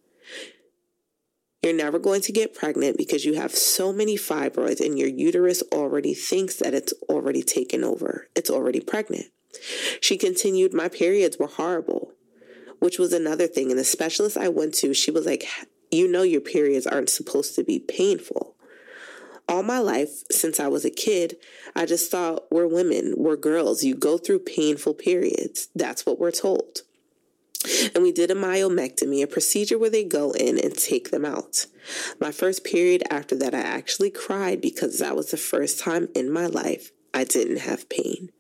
You're never going to get pregnant because you have so many fibroids and your uterus already thinks that it's already taken over. It's already pregnant. She continued, My periods were horrible, which was another thing. And the specialist I went to, she was like, You know, your periods aren't supposed to be painful. All my life, since I was a kid, I just thought we're women, we're girls. You go through painful periods. That's what we're told. And we did a myomectomy, a procedure where they go in and take them out. My first period after that, I actually cried because that was the first time in my life I didn't have pain.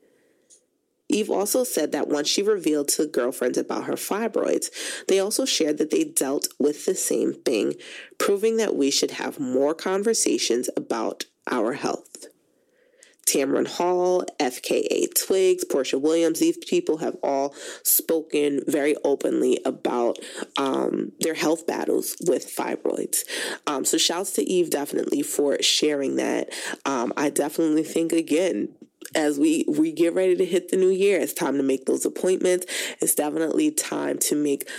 Eve also said that once she revealed to girlfriends about her fibroids, they also shared that they dealt with the same thing, proving that we should have more conversations about our health. Tamron Hall, FKA Twigs, Porsha Williams, these people have all spoken very openly about um, their health battles with fibroids. Um, so, shouts to Eve definitely for sharing that. Um, I definitely think, again, as we we get ready to hit the new year it's time to make those appointments it's definitely time to make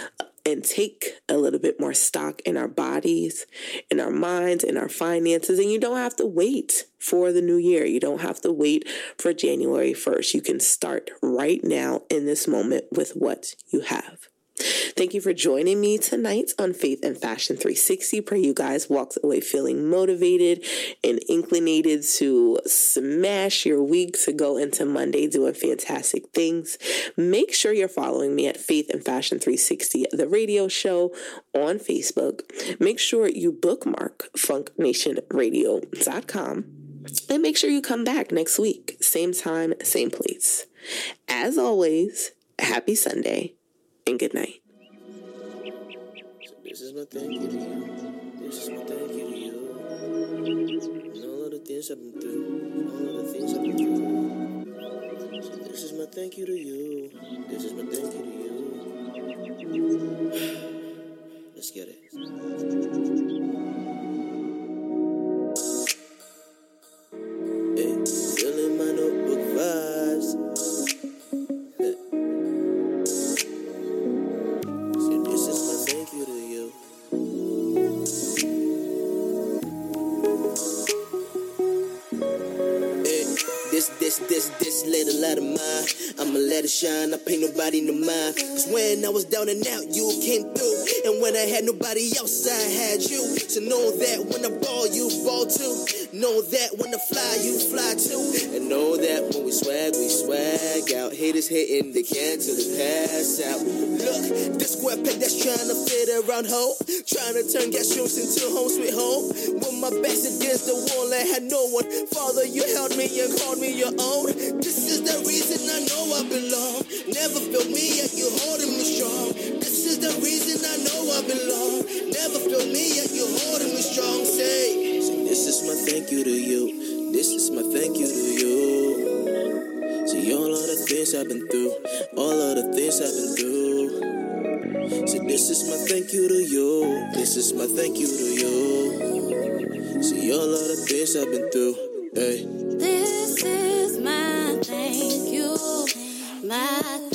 and take a little bit more stock in our bodies, in our minds, in our finances. And you don't have to wait for the new year. You don't have to wait for January 1st. You can start right now in this moment with what you have. Thank you for joining me tonight on Faith and Fashion 360. Pray you guys walk away feeling motivated and inclinated to smash your week to go into Monday doing fantastic things. Make sure you're following me at Faith and Fashion 360, the radio show on Facebook. Make sure you bookmark funknationradio.com and make sure you come back next week, same time, same place. As always, happy Sunday and good night. So This is my thank you to you. This is my thank you to you. And all of the things I've been through. All of the things I've been through. So this is my thank you to you. This is my thank you to you. (sighs) Let's get it. Let it shine. I paint nobody no mind. Cause when I was down and out, you came through. And when I had nobody else, I had you. To know that when I ball, you ball too. Know that when I fly, you fly too. And know that when we swag, we swag out. Haters hitting the can till they pass out. Look, this square peg that's trying to fit around home. Trying to turn gas rooms into home sweet home. With my back's against the wall, I had no one. Father, you held me and called me your own. This is the reason I know I belong. Never feel me yet you holding me strong. Is the reason I know I belong. Never feel me yet you holding me strong. Say, say this is my thank you to you. This is my thank you to you. See all of the things I've been through, all of the things I've been through. See this is my thank you to you. This is my thank you to you. See all of the things I've been through. Hey. This is my thank you, my